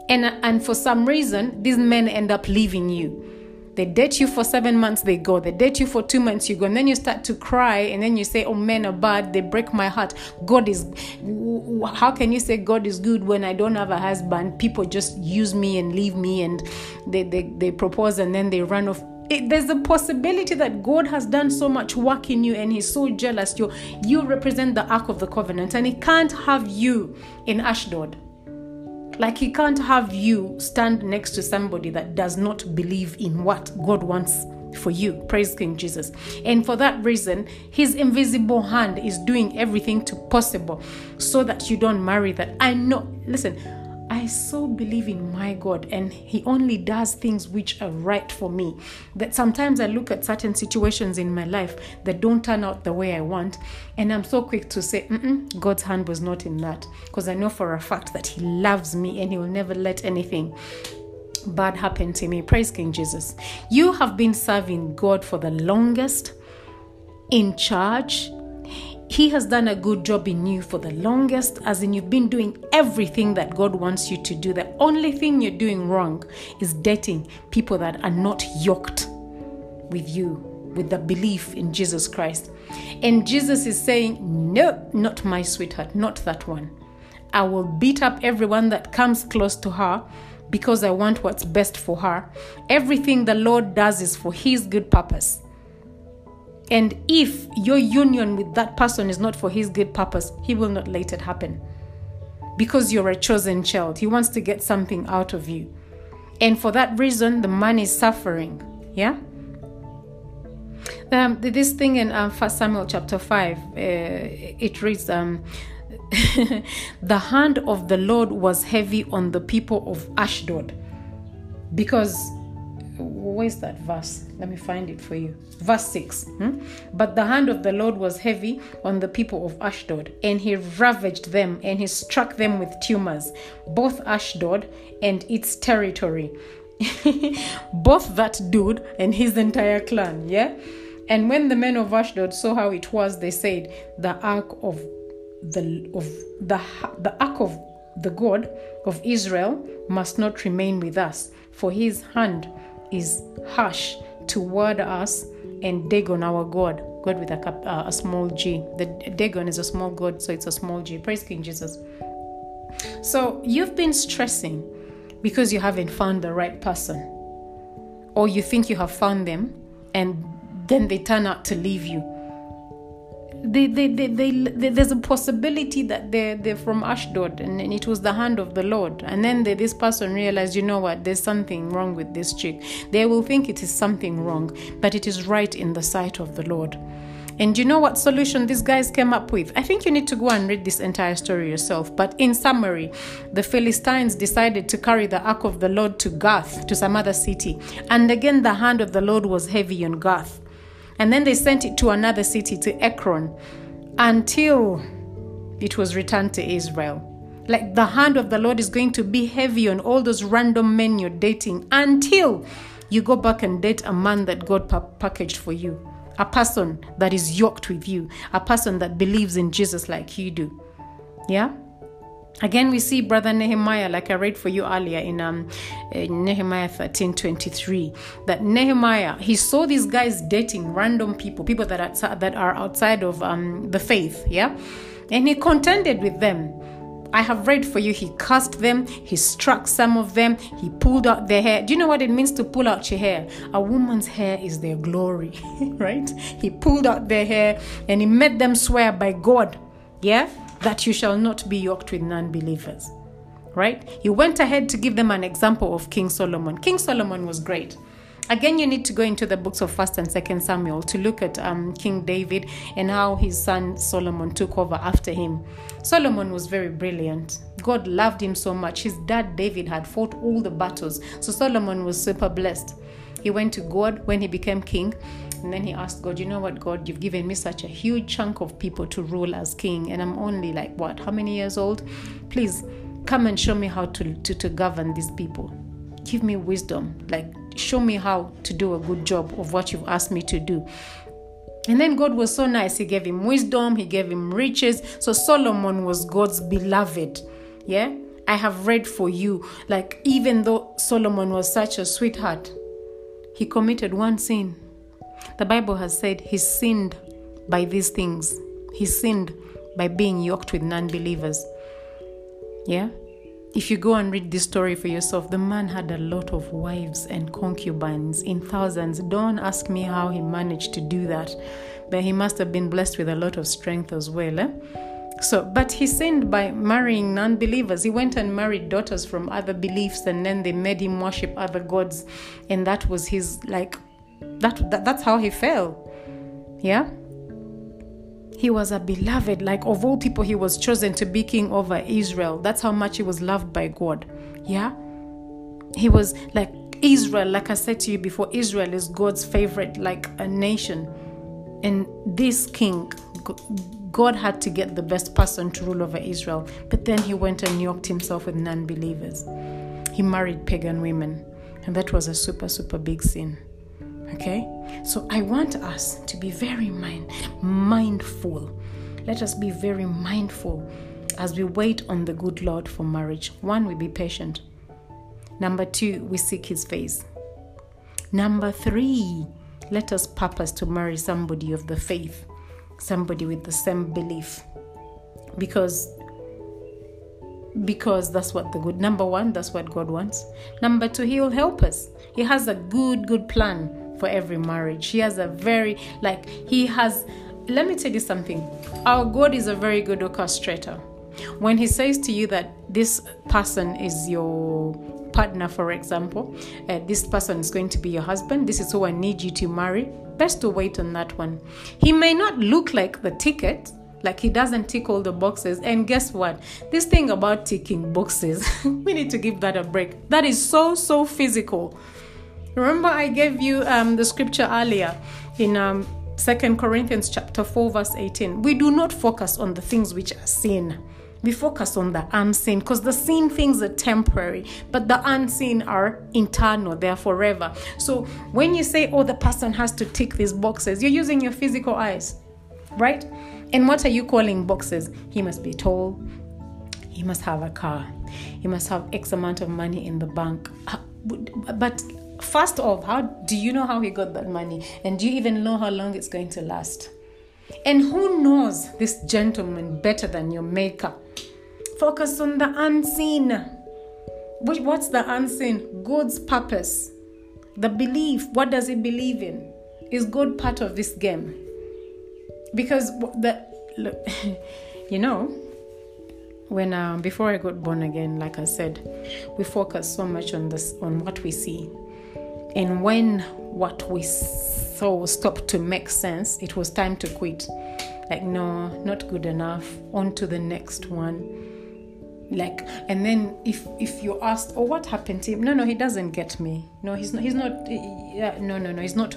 And, and for some reason, these men end up leaving you. They date you for seven months, they go. They date you for two months, you go. And then you start to cry, and then you say, Oh, men are bad. They break my heart. God is. How can you say God is good when I don't have a husband? People just use me and leave me, and they, they, they propose and then they run off. It, there's a possibility that God has done so much work in you and He's so jealous. You, you represent the Ark of the Covenant, and He can't have you in Ashdod. Like He can't have you stand next to somebody that does not believe in what God wants for you. Praise King Jesus. And for that reason, his invisible hand is doing everything to possible so that you don't marry that. I know, listen, I so believe in my God, and He only does things which are right for me. That sometimes I look at certain situations in my life that don't turn out the way I want, and I'm so quick to say, God's hand was not in that. Because I know for a fact that He loves me and He will never let anything bad happen to me. Praise King Jesus. You have been serving God for the longest, in charge, he has done a good job in you for the longest, as in you've been doing everything that God wants you to do. The only thing you're doing wrong is dating people that are not yoked with you, with the belief in Jesus Christ. And Jesus is saying, No, not my sweetheart, not that one. I will beat up everyone that comes close to her because I want what's best for her. Everything the Lord does is for His good purpose. And if your union with that person is not for his good purpose, he will not let it happen. Because you're a chosen child, he wants to get something out of you. And for that reason, the man is suffering. Yeah? Um, this thing in um, 1 Samuel chapter 5, uh, it reads, um, The hand of the Lord was heavy on the people of Ashdod because where's that verse? Let me find it for you. Verse 6. Hmm? But the hand of the Lord was heavy on the people of Ashdod, and he ravaged them, and he struck them with tumors, both Ashdod and its territory. both that dude and his entire clan, yeah? And when the men of Ashdod saw how it was, they said, The ark of the of the the ark of the God of Israel must not remain with us, for his hand is harsh toward us and Dagon, our God, God with a, cap, uh, a small g. The Dagon is a small God, so it's a small g. Praise King Jesus. So you've been stressing because you haven't found the right person, or you think you have found them, and then they turn out to leave you they, they, they, they, there's a possibility that they're, they're from Ashdod and, and it was the hand of the Lord. And then they, this person realized, you know what, there's something wrong with this chick. They will think it is something wrong, but it is right in the sight of the Lord. And you know what solution these guys came up with? I think you need to go and read this entire story yourself. But in summary, the Philistines decided to carry the ark of the Lord to Gath, to some other city. And again, the hand of the Lord was heavy on Gath. And then they sent it to another city, to Ekron, until it was returned to Israel. Like the hand of the Lord is going to be heavy on all those random men you're dating until you go back and date a man that God pa- packaged for you, a person that is yoked with you, a person that believes in Jesus like you do. Yeah? Again, we see Brother Nehemiah, like I read for you earlier in, um, in Nehemiah 13 23, that Nehemiah, he saw these guys dating random people, people that are, that are outside of um, the faith, yeah? And he contended with them. I have read for you, he cursed them, he struck some of them, he pulled out their hair. Do you know what it means to pull out your hair? A woman's hair is their glory, right? He pulled out their hair and he made them swear by God, yeah? That you shall not be yoked with non believers. Right? He went ahead to give them an example of King Solomon. King Solomon was great. Again, you need to go into the books of First and Second Samuel to look at um, King David and how his son Solomon took over after him. Solomon was very brilliant. God loved him so much. His dad David had fought all the battles, so Solomon was super blessed. He went to God when he became king and then he asked God, You know what, God, you've given me such a huge chunk of people to rule as king, and I'm only like, what, how many years old? Please come and show me how to, to, to govern these people. Give me wisdom. Like, show me how to do a good job of what you've asked me to do. And then God was so nice. He gave him wisdom, he gave him riches. So Solomon was God's beloved. Yeah? I have read for you, like, even though Solomon was such a sweetheart, he committed one sin the Bible has said he sinned by these things. He sinned by being yoked with non believers. Yeah? if you go and read this story for yourself, the man had a lot of wives and concubines in thousands. Don't ask me how he managed to do that, but he must have been blessed with a lot of strength as well. Eh? So, but he sinned by marrying non believers. He went and married daughters from other beliefs, and then they made him worship other gods, and that was his like that, that that's how he fell. Yeah? He was a beloved, like of all people, he was chosen to be king over Israel. That's how much he was loved by God. Yeah? He was like Israel, like I said to you before, Israel is God's favorite, like a nation. And this king, God had to get the best person to rule over Israel. But then he went and yoked himself with non believers. He married pagan women. And that was a super, super big sin. Okay? So I want us to be very mind, mindful. Let us be very mindful as we wait on the good Lord for marriage. One, we be patient. Number two, we seek his face. Number three, let us purpose to marry somebody of the faith, somebody with the same belief. Because because that's what the good number one that's what god wants number two he will help us he has a good good plan for every marriage. He has a very, like, he has, let me tell you something. Our God is a very good orchestrator. When he says to you that this person is your partner, for example, uh, this person is going to be your husband, this is who I need you to marry, best to wait on that one. He may not look like the ticket, like he doesn't tick all the boxes. And guess what? This thing about ticking boxes, we need to give that a break. That is so, so physical. Remember, I gave you um, the scripture earlier in um, 2 Corinthians chapter 4, verse 18. We do not focus on the things which are seen. We focus on the unseen because the seen things are temporary, but the unseen are internal, they're forever. So when you say, oh, the person has to tick these boxes, you're using your physical eyes, right? And what are you calling boxes? He must be tall, he must have a car, he must have X amount of money in the bank. Uh, but First off, how do you know how he got that money? And do you even know how long it's going to last? And who knows this gentleman better than your maker? Focus on the unseen. What's the unseen? God's purpose. The belief. What does he believe in? Is God part of this game? Because the look, you know, when um, before I got born again, like I said, we focus so much on this on what we see and when what we saw stopped to make sense, it was time to quit. Like, no, not good enough. On to the next one. Like, and then if if you asked, oh, what happened to him? No, no, he doesn't get me. No, he's not. He's not. Yeah, no, no, no. He's not.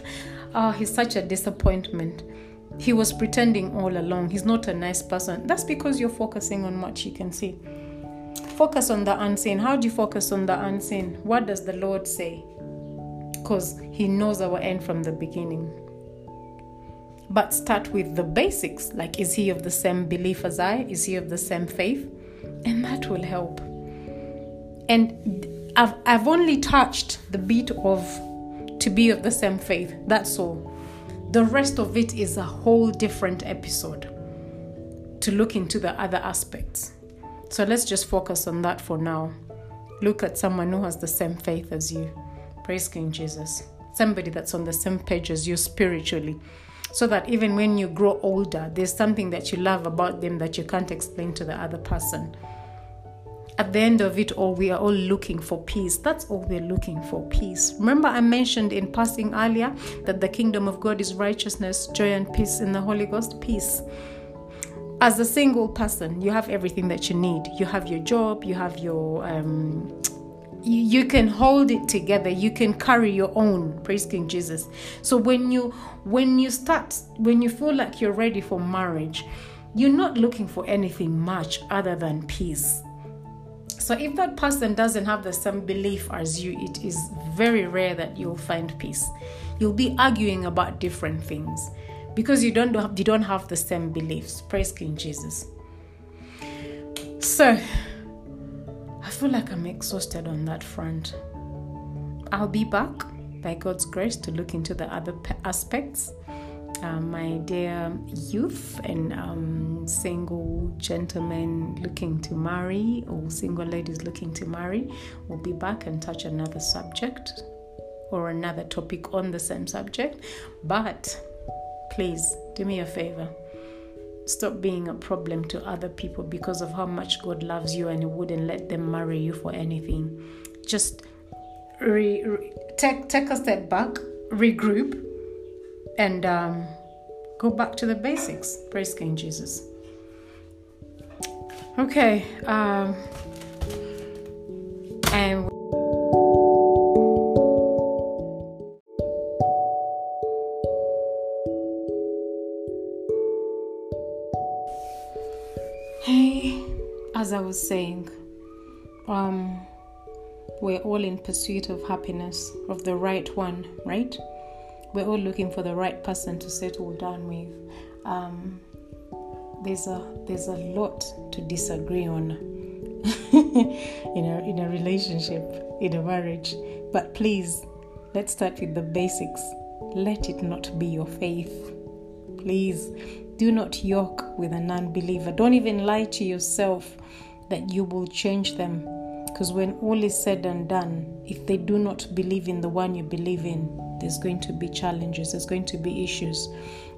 Oh, he's such a disappointment. He was pretending all along. He's not a nice person. That's because you're focusing on what you can see. Focus on the unseen. How do you focus on the unseen? What does the Lord say? Because He knows our end from the beginning. But start with the basics like, is He of the same belief as I? Is He of the same faith? And that will help. And I've, I've only touched the bit of to be of the same faith. That's all. The rest of it is a whole different episode to look into the other aspects. So let's just focus on that for now. Look at someone who has the same faith as you. Praise King Jesus. Somebody that's on the same page as you spiritually. So that even when you grow older, there's something that you love about them that you can't explain to the other person. At the end of it all, we are all looking for peace. That's all we're looking for peace. Remember, I mentioned in passing earlier that the kingdom of God is righteousness, joy, and peace in the Holy Ghost. Peace as a single person, you have everything that you need. You have your job, you have your um, you, can hold it together. You can carry your own. Praise king jesus. So when you when you start when you feel like you're ready for marriage you're not looking for anything much other than peace. So if that person doesn't have the same belief as you it is very rare that you'll find peace. You'll be arguing about different things because you don't have, you don't have the same beliefs. Praise king jesus. So feel like I'm exhausted on that front. I'll be back by God's grace to look into the other aspects. Uh, my dear youth and um, single gentlemen looking to marry or single ladies looking to marry. We'll be back and touch another subject or another topic on the same subject. But please do me a favor. Stop being a problem to other people because of how much God loves you and He wouldn't let them marry you for anything. Just re, re, take take a step back, regroup, and um, go back to the basics. Praise King Jesus. Okay, um, and. Was saying, um, we're all in pursuit of happiness, of the right one, right? We're all looking for the right person to settle down with. Um, there's a there's a lot to disagree on in a in a relationship, in a marriage. But please, let's start with the basics. Let it not be your faith. Please, do not yoke with an unbeliever. Don't even lie to yourself that you will change them because when all is said and done, if they do not believe in the one you believe in, there's going to be challenges, there's going to be issues.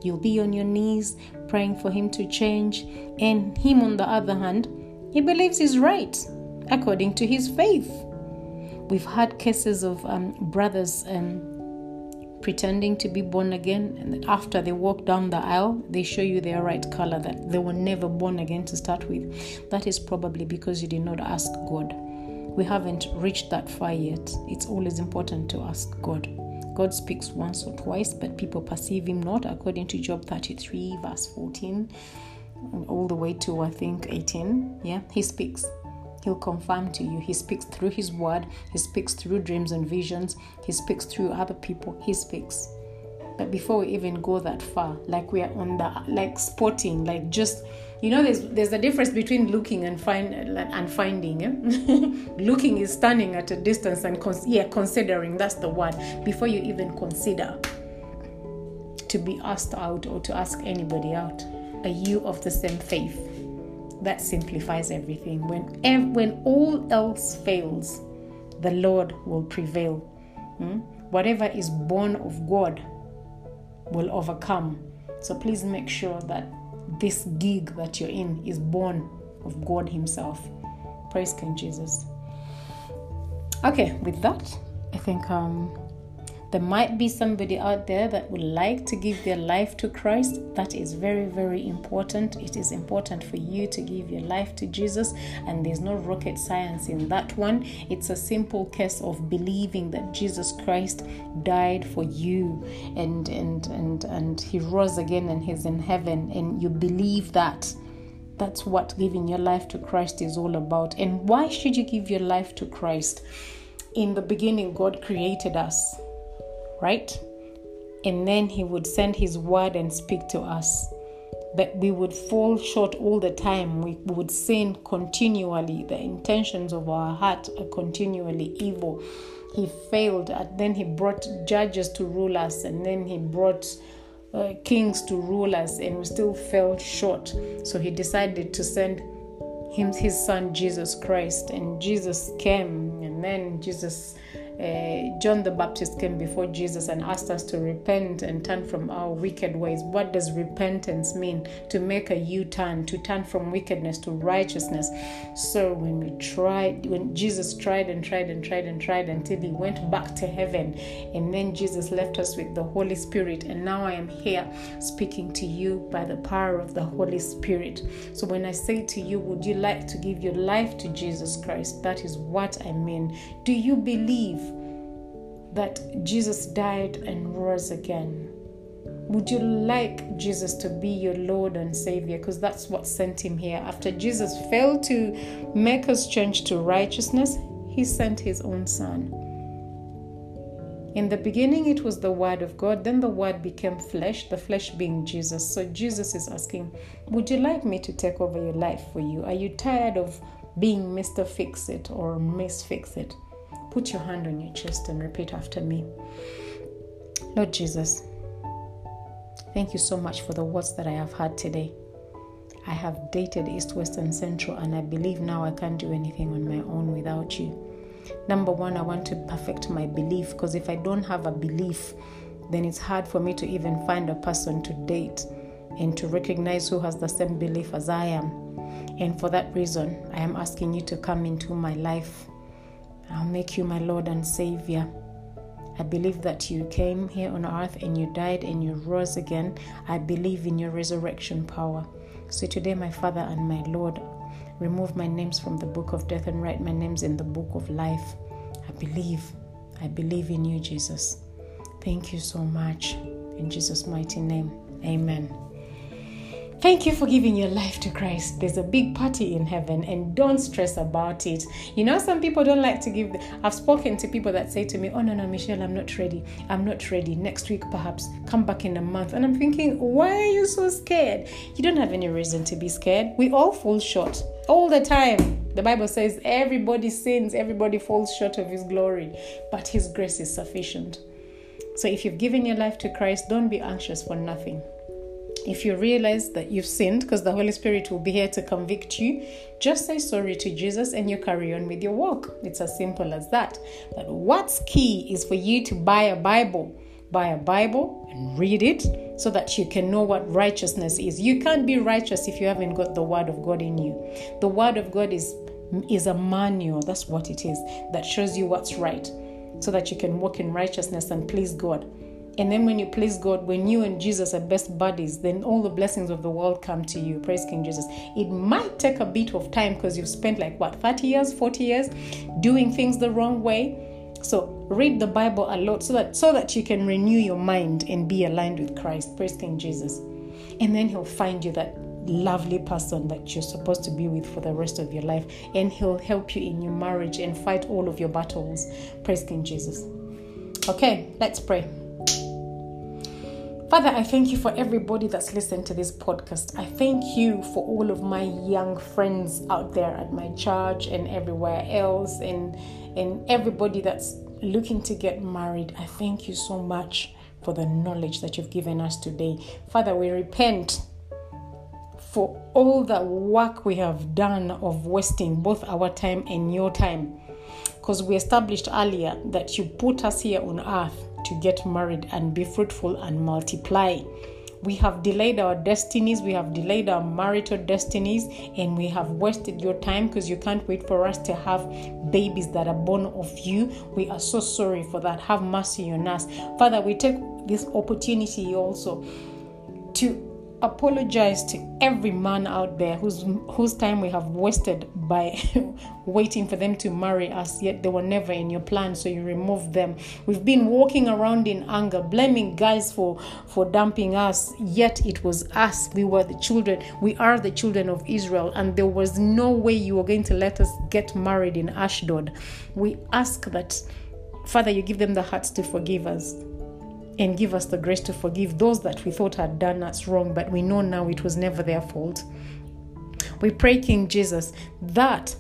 You'll be on your knees praying for him to change, and him, on the other hand, he believes he's right according to his faith. We've had cases of um, brothers um, pretending to be born again, and after they walk down the aisle, they show you their right color that they were never born again to start with. That is probably because you did not ask God we haven't reached that far yet. It's always important to ask God. God speaks once or twice, but people perceive him not, according to Job 33, verse 14, all the way to I think 18. Yeah, he speaks. He'll confirm to you. He speaks through his word, he speaks through dreams and visions, he speaks through other people. He speaks. But before we even go that far, like we are on the like spotting, like just you know there's there's a difference between looking and find and finding eh? looking is standing at a distance and yeah considering that's the word before you even consider to be asked out or to ask anybody out are you of the same faith that simplifies everything when when all else fails the lord will prevail hmm? whatever is born of god will overcome so please make sure that this gig that you're in is born of God Himself. Praise King Jesus. Okay, with that, I think um, there might be somebody out there that would like to give their life to Christ. That is very, very important. It is important for you to give your life to Jesus, and there's no rocket science in that one. It's a simple case of believing that Jesus Christ died for you and and and and he rose again and he's in heaven and you believe that that's what giving your life to Christ is all about. And why should you give your life to Christ? In the beginning, God created us right? And then He would send His word and speak to us. But we would fall short all the time. We would sin continually. The intentions of our heart are continually evil. He failed, and then He brought judges to rule us, and then He brought uh, kings to rule us, and we still fell short. So He decided to send him his son Jesus Christ, and Jesus came, and then Jesus uh, John the Baptist came before Jesus and asked us to repent and turn from our wicked ways. What does repentance mean? To make a U turn, to turn from wickedness to righteousness. So when we tried, when Jesus tried and tried and tried and tried until he went back to heaven, and then Jesus left us with the Holy Spirit, and now I am here speaking to you by the power of the Holy Spirit. So when I say to you, would you like to give your life to Jesus Christ? That is what I mean. Do you believe? That Jesus died and rose again? Would you like Jesus to be your Lord and Savior? Because that's what sent him here. After Jesus failed to make us change to righteousness, he sent his own Son. In the beginning, it was the Word of God, then the Word became flesh, the flesh being Jesus. So Jesus is asking, Would you like me to take over your life for you? Are you tired of being Mr. Fix It or Miss Fix It? Put your hand on your chest and repeat after me. Lord Jesus, thank you so much for the words that I have heard today. I have dated East, West, and Central, and I believe now I can't do anything on my own without you. Number one, I want to perfect my belief because if I don't have a belief, then it's hard for me to even find a person to date and to recognize who has the same belief as I am. And for that reason, I am asking you to come into my life. I'll make you my Lord and Savior. I believe that you came here on earth and you died and you rose again. I believe in your resurrection power. So today, my Father and my Lord, remove my names from the book of death and write my names in the book of life. I believe. I believe in you, Jesus. Thank you so much. In Jesus' mighty name, amen. Thank you for giving your life to Christ. There's a big party in heaven and don't stress about it. You know, some people don't like to give. I've spoken to people that say to me, Oh, no, no, Michelle, I'm not ready. I'm not ready. Next week, perhaps. Come back in a month. And I'm thinking, Why are you so scared? You don't have any reason to be scared. We all fall short all the time. The Bible says everybody sins, everybody falls short of His glory, but His grace is sufficient. So if you've given your life to Christ, don't be anxious for nothing. If you realize that you've sinned, because the Holy Spirit will be here to convict you, just say sorry to Jesus and you carry on with your walk. It's as simple as that. But what's key is for you to buy a Bible. Buy a Bible and read it so that you can know what righteousness is. You can't be righteous if you haven't got the Word of God in you. The Word of God is is a manual, that's what it is, that shows you what's right so that you can walk in righteousness and please God. And then when you please God, when you and Jesus are best buddies, then all the blessings of the world come to you. Praise King Jesus. It might take a bit of time because you've spent like what, 30 years, 40 years doing things the wrong way. So read the Bible a lot so that so that you can renew your mind and be aligned with Christ. Praise King Jesus. And then he'll find you that lovely person that you're supposed to be with for the rest of your life. And he'll help you in your marriage and fight all of your battles. Praise King Jesus. Okay, let's pray. Father, I thank you for everybody that's listened to this podcast. I thank you for all of my young friends out there at my church and everywhere else, and, and everybody that's looking to get married. I thank you so much for the knowledge that you've given us today. Father, we repent for all the work we have done of wasting both our time and your time. Because we established earlier that you put us here on earth to get married and be fruitful and multiply. We have delayed our destinies, we have delayed our marital destinies, and we have wasted your time because you can't wait for us to have babies that are born of you. We are so sorry for that. Have mercy on us. Father, we take this opportunity also to apologize to every man out there whose whose time we have wasted by waiting for them to marry us yet they were never in your plan so you remove them. We've been walking around in anger blaming guys for for dumping us yet it was us. We were the children we are the children of Israel and there was no way you were going to let us get married in Ashdod. We ask that father you give them the hearts to forgive us and give us the grace to forgive those that we thought had done us wrong, but we know now it was never their fault. We pray, King Jesus, that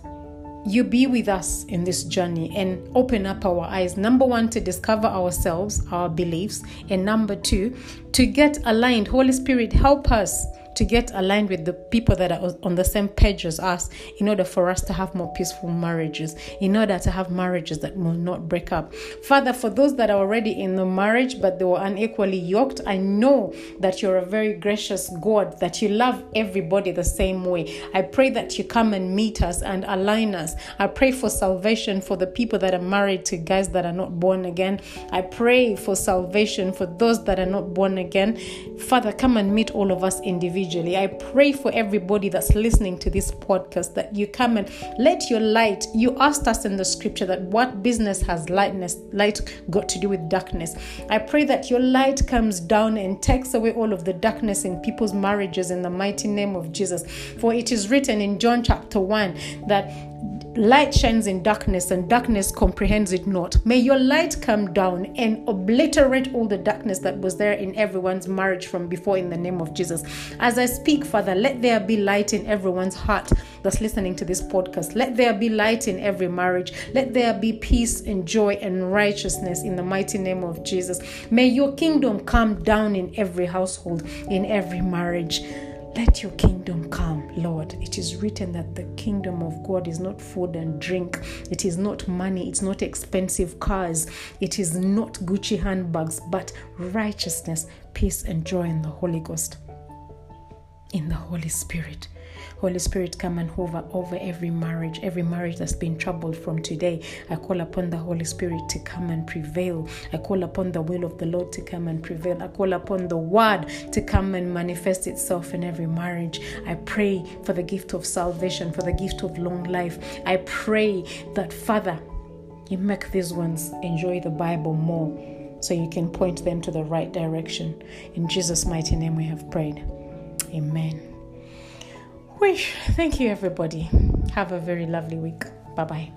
you be with us in this journey and open up our eyes. Number one, to discover ourselves, our beliefs, and number two, to get aligned. Holy Spirit, help us to get aligned with the people that are on the same page as us in order for us to have more peaceful marriages, in order to have marriages that will not break up. Father, for those that are already in the marriage but they were unequally yoked, I know that you're a very gracious God, that you love everybody the same way. I pray that you come and meet us and align us. I pray for salvation for the people that are married to guys that are not born again. I pray for salvation for those that are not born again. Father, come and meet all of us individually individually. I pray for everybody that's listening to this podcast that you come and let your light. You asked us in the scripture that what business has lightness, light got to do with darkness. I pray that your light comes down and takes away all of the darkness in people's marriages in the mighty name of Jesus. For it is written in John chapter 1 that Light shines in darkness, and darkness comprehends it not. May your light come down and obliterate all the darkness that was there in everyone's marriage from before in the name of Jesus. As I speak, Father, let there be light in everyone's heart that's listening to this podcast. Let there be light in every marriage. Let there be peace and joy and righteousness in the mighty name of Jesus. May your kingdom come down in every household, in every marriage. Let your kingdom come, Lord. It is written that the kingdom of God is not food and drink. It is not money. It's not expensive cars. It is not Gucci handbags, but righteousness, peace, and joy in the Holy Ghost, in the Holy Spirit. Holy Spirit, come and hover over every marriage, every marriage that's been troubled from today. I call upon the Holy Spirit to come and prevail. I call upon the will of the Lord to come and prevail. I call upon the word to come and manifest itself in every marriage. I pray for the gift of salvation, for the gift of long life. I pray that, Father, you make these ones enjoy the Bible more so you can point them to the right direction. In Jesus' mighty name, we have prayed. Amen. Wish. thank you, everybody. Have a very lovely week. Bye bye.